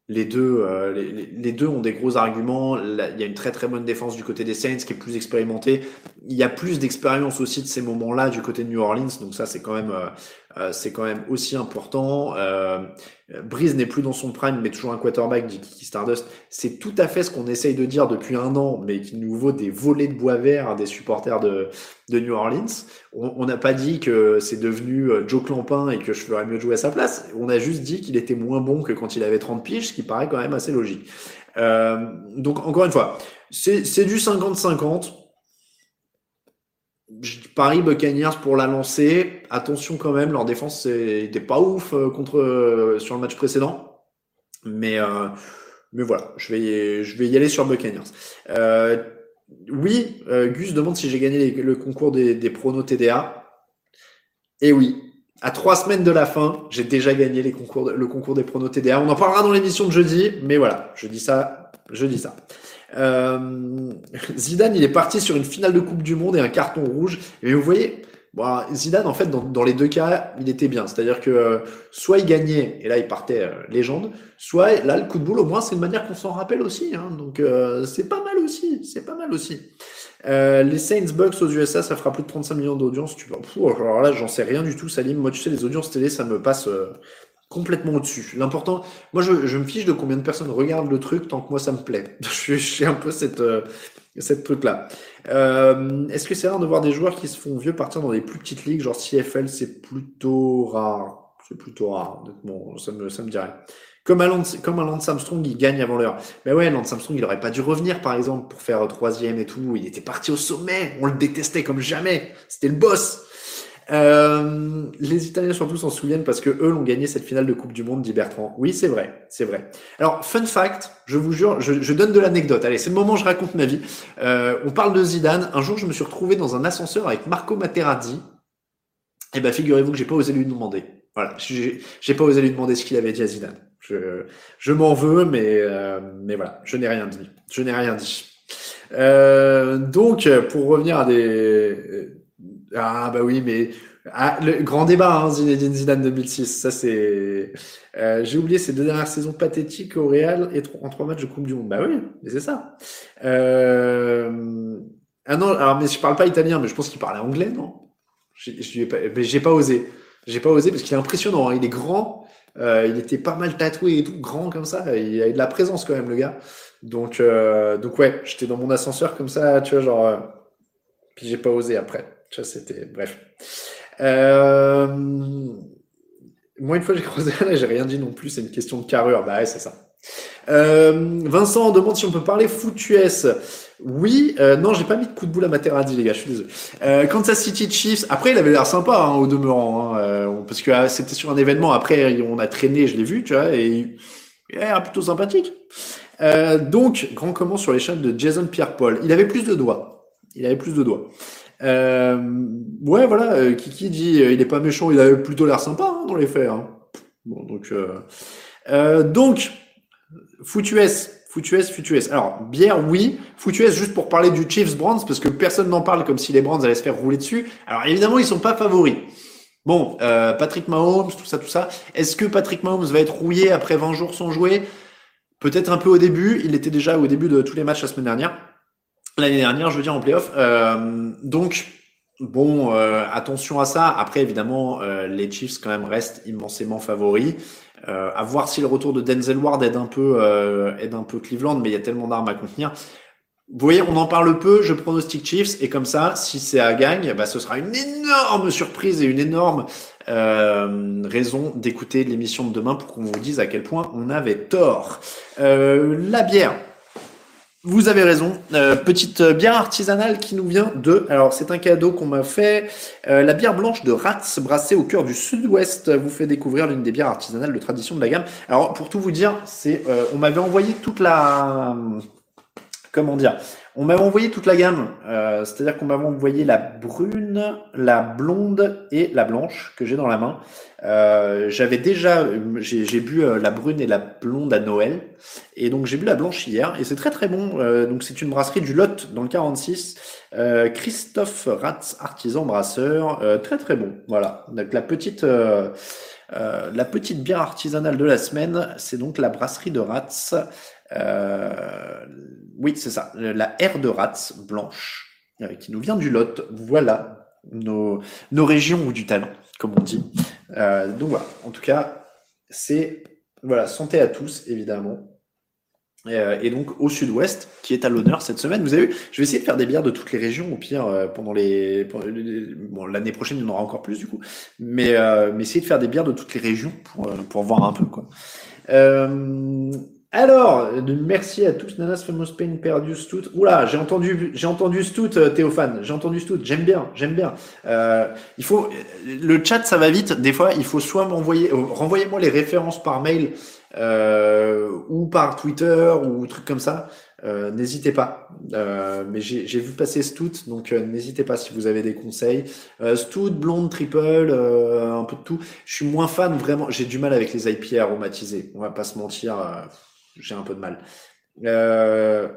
Les deux, euh, les, deux ont des gros arguments. il y a une très très bonne défense du côté des Saints qui est plus expérimentée. Il y a plus d'expérience aussi de ces moments-là du côté de New Orleans, donc ça c'est quand même euh, c'est quand même aussi important. Euh, Breeze n'est plus dans son prime, mais toujours un quarterback, dit Kiki Stardust. C'est tout à fait ce qu'on essaye de dire depuis un an, mais qui nous vaut des volets de bois vert des supporters de, de New Orleans. On n'a pas dit que c'est devenu euh, Joe Clampin et que je ferais mieux jouer à sa place. On a juste dit qu'il était moins bon que quand il avait 30 piges, ce qui paraît quand même assez logique. Euh, donc encore une fois, c'est du 50-50 je parie Buccaneers pour la lancer. Attention quand même, leur défense n'était pas ouf euh, contre euh, sur le match précédent. Mais euh, mais voilà, je vais je vais y aller sur Buccaneers. oui, Gus demande si j'ai gagné le concours des, pronos TDA. Et oui, à trois semaines de la fin, j'ai déjà gagné les concours, le concours des pronos TDA. On en parlera dans l'émission de jeudi, mais voilà, je dis ça, je dis ça. Euh, Zidane, il est parti sur une finale de Coupe du Monde et un carton rouge. Et vous voyez, Zidane, en fait, dans, les deux cas, il était bien. C'est-à-dire que euh, soit il gagnait, et là, il partait euh, légende, soit là, le coup de boule, au moins, c'est une manière qu'on s'en rappelle aussi. Hein, donc, c'est pas mal aussi. C'est pas mal aussi. les Saints Bucks aux USA, ça fera plus de 35 millions d'audience. Tu alors là, j'en sais rien du tout, Salim. Moi, tu sais, les audiences télé, ça me passe complètement au-dessus. L'important, moi je, je, me fiche de combien de personnes regardent le truc tant que moi ça me plaît. je, suis un peu cette, euh, cette truc-là. Euh, Est-ce que c'est rare de voir des joueurs qui se font vieux partir dans des plus petites ligues, genre CFL, c'est plutôt rare. C'est plutôt rare. Bon, ça me, ça me dirait. Comme un, Lance, comme un Lance Armstrong, il gagne avant l'heure. Mais ouais, Lance Armstrong, il aurait pas dû revenir, par exemple, pour faire troisième et tout. Il était parti au sommet. On le détestait comme jamais. C'était le boss. Euh, les Italiens surtout s'en souviennent parce que eux l'ont gagné cette finale de Coupe du Monde, dit Bertrand. Oui, c'est vrai, c'est vrai. Alors, fun fact, je vous jure, je, je donne de l'anecdote. Allez, c'est le moment où je raconte ma vie. Euh, on parle de Zidane. Un jour, je me suis retrouvé dans un ascenseur avec Marco Materazzi. Eh ben, figurez-vous que j'ai pas osé lui demander. Voilà, j'ai pas osé lui demander ce qu'il avait dit à Zidane. Je, je m'en veux, mais, euh, mais voilà, je n'ai rien dit. Je n'ai rien dit. Euh, donc, pour revenir à des ah bah oui, mais ah, le grand débat, hein, Zinedine Zidane 2006. Ça c'est. Euh, J'ai oublié ces deux dernières saisons pathétiques au Real et en trois matchs de Coupe du Monde. Bah oui, mais c'est ça. Euh... Ah non, alors mais je parle pas italien, mais je pense qu'il parlait anglais, non? J'ai pas, mais j'ai pas osé. J'ai pas osé parce qu'il est impressionnant. Hein. Il est grand. Euh, il était pas mal tatoué et tout, grand comme ça. Il a de la présence quand même, le gars. Donc, donc ouais, j'étais dans mon ascenseur comme ça, tu vois, genre. Puis j'ai pas osé après. Ça, c'était. Bref. Euh... Moi, une fois, j'ai croisé là, j'ai rien dit non plus. C'est une question de carrure. Bah ouais, c'est ça. Euh, Vincent demande si on peut parler foot US. Oui, euh, non, j'ai pas mis de coup de boule à Materazzi, les gars, je suis désolé. Kansas City Chiefs, après, il avait l'air sympa, hein, au demeurant, hein, parce que ah, c'était sur un événement, après, on a traîné, je l'ai vu, tu vois, et il a l'air plutôt sympathique. Donc, grand comment sur chaînes de Jason Pierre-Paul. Il avait plus de doigts. Il avait plus de doigts. Euh, ouais, voilà, euh, Kiki dit euh, il est pas méchant, il a plutôt l'air sympa hein, dans les faits. Hein. Bon, donc, euh, euh, donc, Foutues, Foutues, Foutues. Alors, bière, oui. Foutues, juste pour parler du Chiefs Brands, parce que personne n'en parle comme si les Brands allaient se faire rouler dessus. Alors, évidemment, ils sont pas favoris. Bon, euh, Patrick Mahomes, tout ça, tout ça. Est-ce que Patrick Mahomes va être rouillé après 20 jours sans jouer? Peut-être un peu au début. Il était déjà au début de tous les matchs la semaine dernière l'année dernière, je veux dire en playoff. Euh, donc, Bon, euh, attention à ça. Après, évidemment, euh, les Chiefs quand même restent immensément favoris. À voir si le retour de Denzel Ward aide un peu, aide un peu Cleveland, mais il y a tellement d'armes à contenir. Vous voyez, on en parle peu. Je pronostique Chiefs et comme ça, si c'est à gagne, bah, ce sera une énorme surprise et une énorme raison d'écouter l'émission de demain pour qu'on vous dise à quel point on avait tort. La bière. Vous avez raison. Euh, petite bière artisanale qui nous vient de. Alors, c'est un cadeau qu'on m'a fait. Euh, la bière blanche de Rats, brassée au cœur du Sud-Ouest, vous fait découvrir l'une des bières artisanales de tradition de la gamme. Alors, pour tout vous dire, c'est, euh, on m'avait envoyé toute la. Comment dire On m'avait envoyé toute la gamme. Euh, C'est-à-dire qu'on m'avait envoyé la brune, la blonde et la blanche que j'ai dans la main. Euh, J'avais déjà, j'ai j'ai bu euh, la brune et la blonde à Noël, et donc j'ai bu la blanche hier, et c'est très très bon. Euh, donc c'est une brasserie du Lot dans le 46. Euh, Christophe Ratz, artisan brasseur, euh, très très bon. Voilà. La petite, euh, euh, la petite bière artisanale de la semaine, c'est donc la brasserie de Ratz. Euh, oui, c'est ça, la R de Ratz blanche, euh, qui nous vient du Lot. Voilà nos, nos régions ou du talent, comme on dit. Euh, donc voilà, en tout cas, c'est voilà, santé à tous, évidemment. Et, donc au sud-ouest, qui est à l'honneur cette semaine. Vous avez vu, je vais essayer de faire des bières de toutes les régions, au pire, pendant les. l'année prochaine, il y en aura encore plus du coup. Mais, mais essayer de faire des bières de toutes les régions pour, pour voir un peu, quoi. Alors, merci à tous. Nanas Famous Pain perdu Stout. Oula, j'ai entendu, j'ai entendu Stout, euh, Théophane. J'ai entendu Stout. J'aime bien, j'aime bien. Euh, il faut, le chat, ça va vite. Des fois, il faut soit m'envoyer, euh, renvoyez-moi les références par mail euh, ou par Twitter ou truc comme ça. Euh, n'hésitez pas. Euh, mais j'ai vu passer Stout, donc n'hésitez pas si vous avez des conseils. Stout, blonde, triple, un peu de tout. Je suis moins fan vraiment. J'ai du mal avec les IPA aromatisés. On va pas se mentir. J'ai un peu de mal. Euh,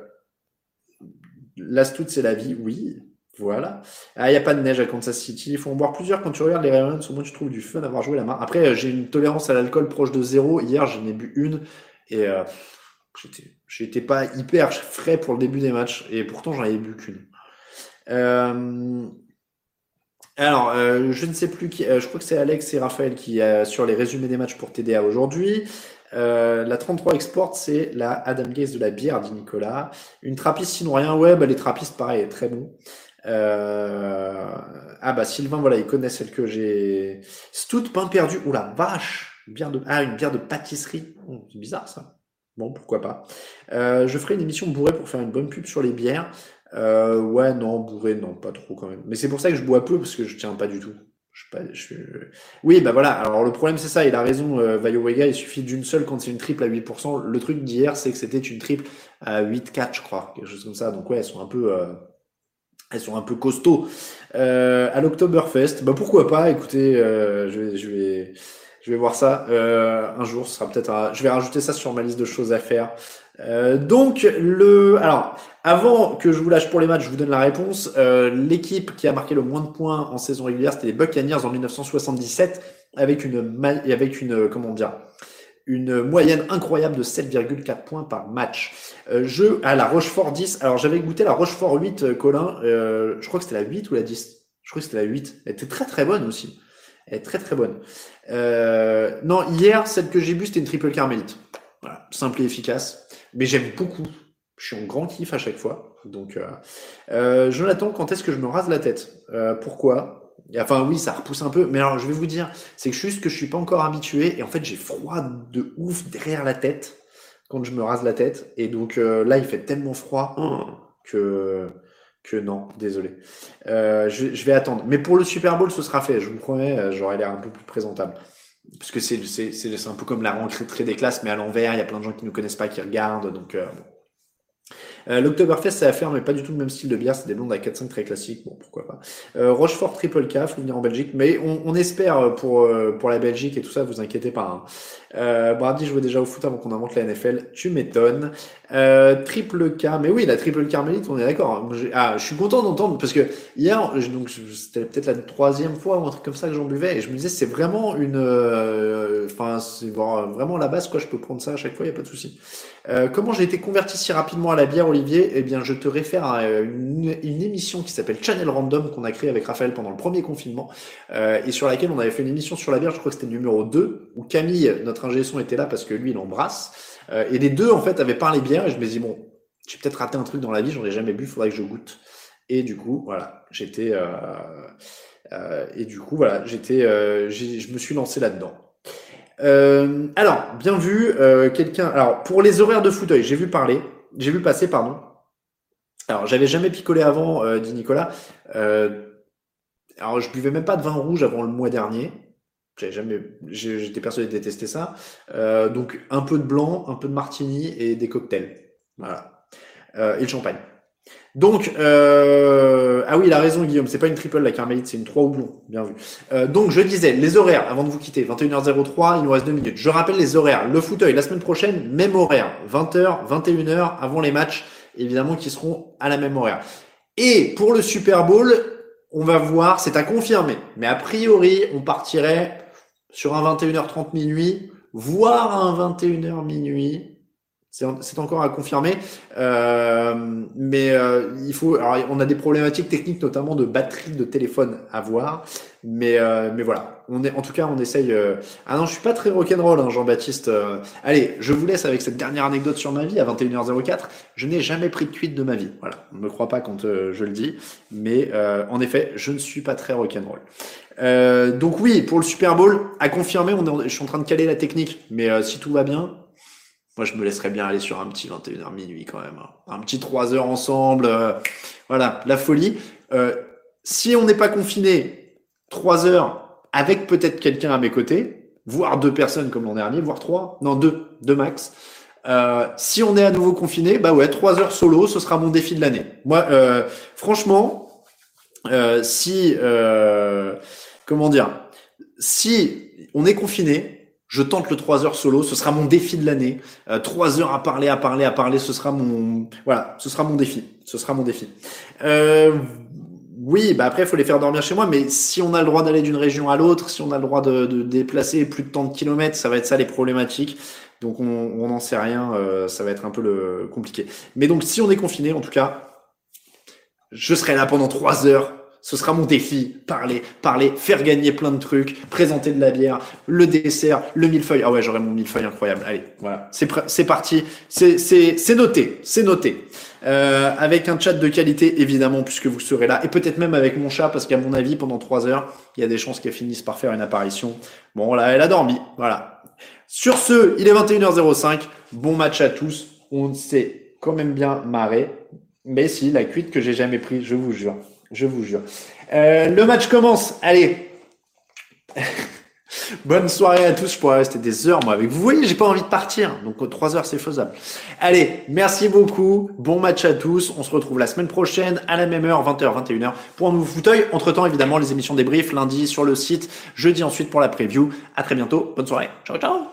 la Stout, c'est la vie, oui. Voilà. Ah, il n'y a pas de neige à Kansas City. Il faut en boire plusieurs quand tu regardes les Ravens. Au moins, tu trouves du fun à avoir joué la main. Après, euh, j'ai une tolérance à l'alcool proche de zéro. Hier, j'en ai bu une et euh, j'étais, pas hyper frais pour le début des matchs et pourtant, j'en avais bu qu'une. Euh, alors, euh, je ne sais plus qui. je crois que c'est Alex et Raphaël qui sur les résumés des matchs pour TDA aujourd'hui. Euh, la 33 Export, c'est la Adam Gaze de la bière, dit Nicolas. Une trappiste sinon rien. Ouais, bah, les trappistes, pareil, très bon. Euh, Ah bah Sylvain, voilà, il connaît celle que j'ai. Stout pain perdu. Oula, vache. Bière de... Ah, une bière de pâtisserie. Oh, c'est bizarre ça. Bon, pourquoi pas. Euh, je ferai une émission bourrée pour faire une bonne pub sur les bières. Euh, ouais, non, bourré, non, pas trop quand même. Mais c'est pour ça que je bois peu, parce que je tiens pas du tout. Je suis pas, je Oui, bah voilà. Alors le problème, c'est ça. Il a raison, euh, Vaio Vega. Il suffit d'une seule quand c'est une triple à 8%. Le truc d'hier, c'est que c'était une triple à 8,4, je crois. Quelque chose comme ça. Donc ouais, elles sont un peu, euh, elles sont un peu costauds. Euh, à l'Oktoberfest, bah pourquoi pas. Écoutez, euh, je vais, je vais, je vais voir ça euh, un jour. Ce sera peut-être. Je vais rajouter ça sur ma liste de choses à faire. Euh, donc le, alors avant que je vous lâche pour les matchs, je vous donne la réponse. Euh, L'équipe qui a marqué le moins de points en saison régulière, c'était les Buccaneers en 1977, avec une, avec une, euh, comment dire, une moyenne incroyable de 7,4 points par match. Euh, jeu à la Rochefort 10. Alors j'avais goûté la Rochefort 8, euh, Colin. Euh, je crois que c'était la 8 ou la 10. Je crois que c'était la 8. Elle était très très bonne aussi. Elle est très très bonne. Euh, non, hier, celle que j'ai bu, c'était une triple carmélite. Voilà, simple et efficace. Mais j'aime beaucoup. Je suis en grand kiff à chaque fois. Donc, euh, euh, Jonathan, quand est-ce que je me rase la tête? Euh, Pourquoi? Enfin, oui, ça repousse un peu. Mais alors, je vais vous dire, c'est juste que je suis pas encore habitué. Et en fait, j'ai froid de ouf derrière la tête quand je me rase la tête. Et donc, euh, là, il fait tellement froid que que non, désolé. Euh, je, je vais attendre. Mais pour le Super Bowl, ce sera fait. Je vous promets, euh, j'aurai l'air un peu plus présentable. Parce que c'est un peu comme la rentrée des classes, mais à l'envers. Il y a plein de gens qui ne connaissent pas, qui regardent. Donc, euh, bon. Euh, L'Octoberfest, c'est à faire, mais pas du tout le même style de bière. C'est des blondes à 4-5 très classiques. Bon, pourquoi pas. Euh, Rochefort Triple K, faut venir en Belgique. Mais on, espère pour, euh, pour la Belgique et tout ça, vous inquiétez pas. Hein. Euh, Brady jouait déjà au foot avant qu'on invente la NFL. Tu m'étonnes. Euh, triple K, mais oui, la triple carmélite, on est d'accord. Ah, je suis content d'entendre parce que hier, donc c'était peut-être la troisième fois ou un truc comme ça que j'en buvais et je me disais c'est vraiment une, euh, enfin c'est vraiment la base quoi. Je peux prendre ça à chaque fois, il y a pas de souci. Euh, comment j'ai été converti si rapidement à la bière, Olivier? Eh bien, je te réfère à une, une émission qui s'appelle Channel Random qu'on a créée avec Raphaël pendant le premier confinement euh, et sur laquelle on avait fait une émission sur la bière. Je crois que c'était numéro 2 où Camille, notre son, était là parce que lui, il embrasse. Euh, et les deux, en fait, avaient parlé bière et je me dis bon, j'ai peut-être raté un truc dans la vie, j'en ai jamais bu, faudrait que je goûte. Et du coup, voilà, j'étais euh, euh, et du coup, voilà, j'étais, je me suis lancé là-dedans. Alors, bien vu, quelqu'un. Alors, pour les horaires de fauteuil, j'ai vu parler, j'ai vu passer, pardon. Alors, j'avais jamais picolé avant, dit Nicolas. Alors, je buvais même pas de vin rouge avant le mois dernier. Jamais, j'étais persuadé de détester ça. Euh, donc, un peu de blanc, un peu de martini et des cocktails. Voilà. et le champagne. Donc, euh... ah oui, il a raison, Guillaume, c'est pas une triple la Carmélite, c'est une 3 houblon. Bien vu. Euh, donc, je disais, les horaires, avant de vous quitter, 21h03, il nous reste 2 minutes. Je rappelle les horaires. Le fauteuil, la semaine prochaine, même horaire. 20h, 21h, avant les matchs, évidemment, qui seront à la même horaire. Et pour le Super Bowl, on va voir, c'est à confirmer. Mais a priori, on partirait sur un 21h30 minuit, voire un 21h minuit c'est encore à confirmer, euh, mais euh, il faut. Alors, on a des problématiques techniques, notamment de batterie de téléphone à voir, mais euh, mais voilà. On est, en tout cas, on essaye. Euh, ah non, je suis pas très rock'n'roll, hein, Jean-Baptiste. Euh. allez, je vous laisse avec cette dernière anecdote sur ma vie à 21h04. Je n'ai jamais pris de cuite de ma vie. Voilà, on ne me croit pas quand je le dis, mais en effet, je ne suis pas très rock'n'roll. Euh, donc oui, pour le Super Bowl, à confirmer, on est, je suis en train de caler la technique, mais si tout va bien, moi, je me laisserais bien aller sur un petit 21h minuit quand même. Hein. Un petit 3 heures ensemble. Euh, voilà, la folie. Euh, si on n'est pas confiné, 3 heures avec peut-être quelqu'un à mes côtés, voire deux personnes comme l'an dernier, voire trois, non deux, deux max. Euh, si on est à nouveau confiné, bah ouais, 3 heures solo, ce sera mon défi de l'année. Moi, euh, franchement, euh, si, comment dire, si on est confiné, je tente le 3 heures solo, ce sera mon défi de l'année. Euh, 3 heures à parler, à parler, à parler, ce sera mon voilà, ce sera mon défi. Ce sera mon défi. Euh, oui, bah après il faut les faire dormir chez moi, mais si on a le droit d'aller d'une région à l'autre, si on a le droit de, de, déplacer plus de tant de kilomètres, ça va être ça les problématiques. Donc on n'en sait rien, euh, ça va être un peu le compliqué. Mais donc si on est confiné, en tout cas, je serai là pendant 3 heures ce sera mon défi. Parler, parler, faire gagner plein de trucs, présenter de la bière, le dessert, le millefeuille. Ah ouais, j'aurai mon millefeuille incroyable. Allez, voilà, c'est c'est parti. C'est c'est noté, c'est noté. Euh, avec un chat de qualité évidemment puisque vous serez là et peut-être même avec mon chat parce qu'à mon avis pendant trois heures il y a des chances qu'elle finisse par faire une apparition. Bon là elle a dormi, voilà. Sur ce, il est 21h05. Bon match à tous. On s'est quand même bien marré. Mais si, la cuite que j'ai jamais prise, je vous jure je vous jure. Euh, le match commence. Allez. Bonne soirée à tous. Je pourrais rester des heures, moi, avec vous. Vous voyez, j'ai pas envie de partir. Donc, 3 heures, c'est faisable. Allez, merci beaucoup. Bon match à tous. On se retrouve la semaine prochaine à la même heure, 20h, 21h, pour un nouveau fauteuil. Entre temps, évidemment, les émissions débrief lundi sur le site, jeudi ensuite pour la preview. À très bientôt. Bonne soirée. Ciao, ciao.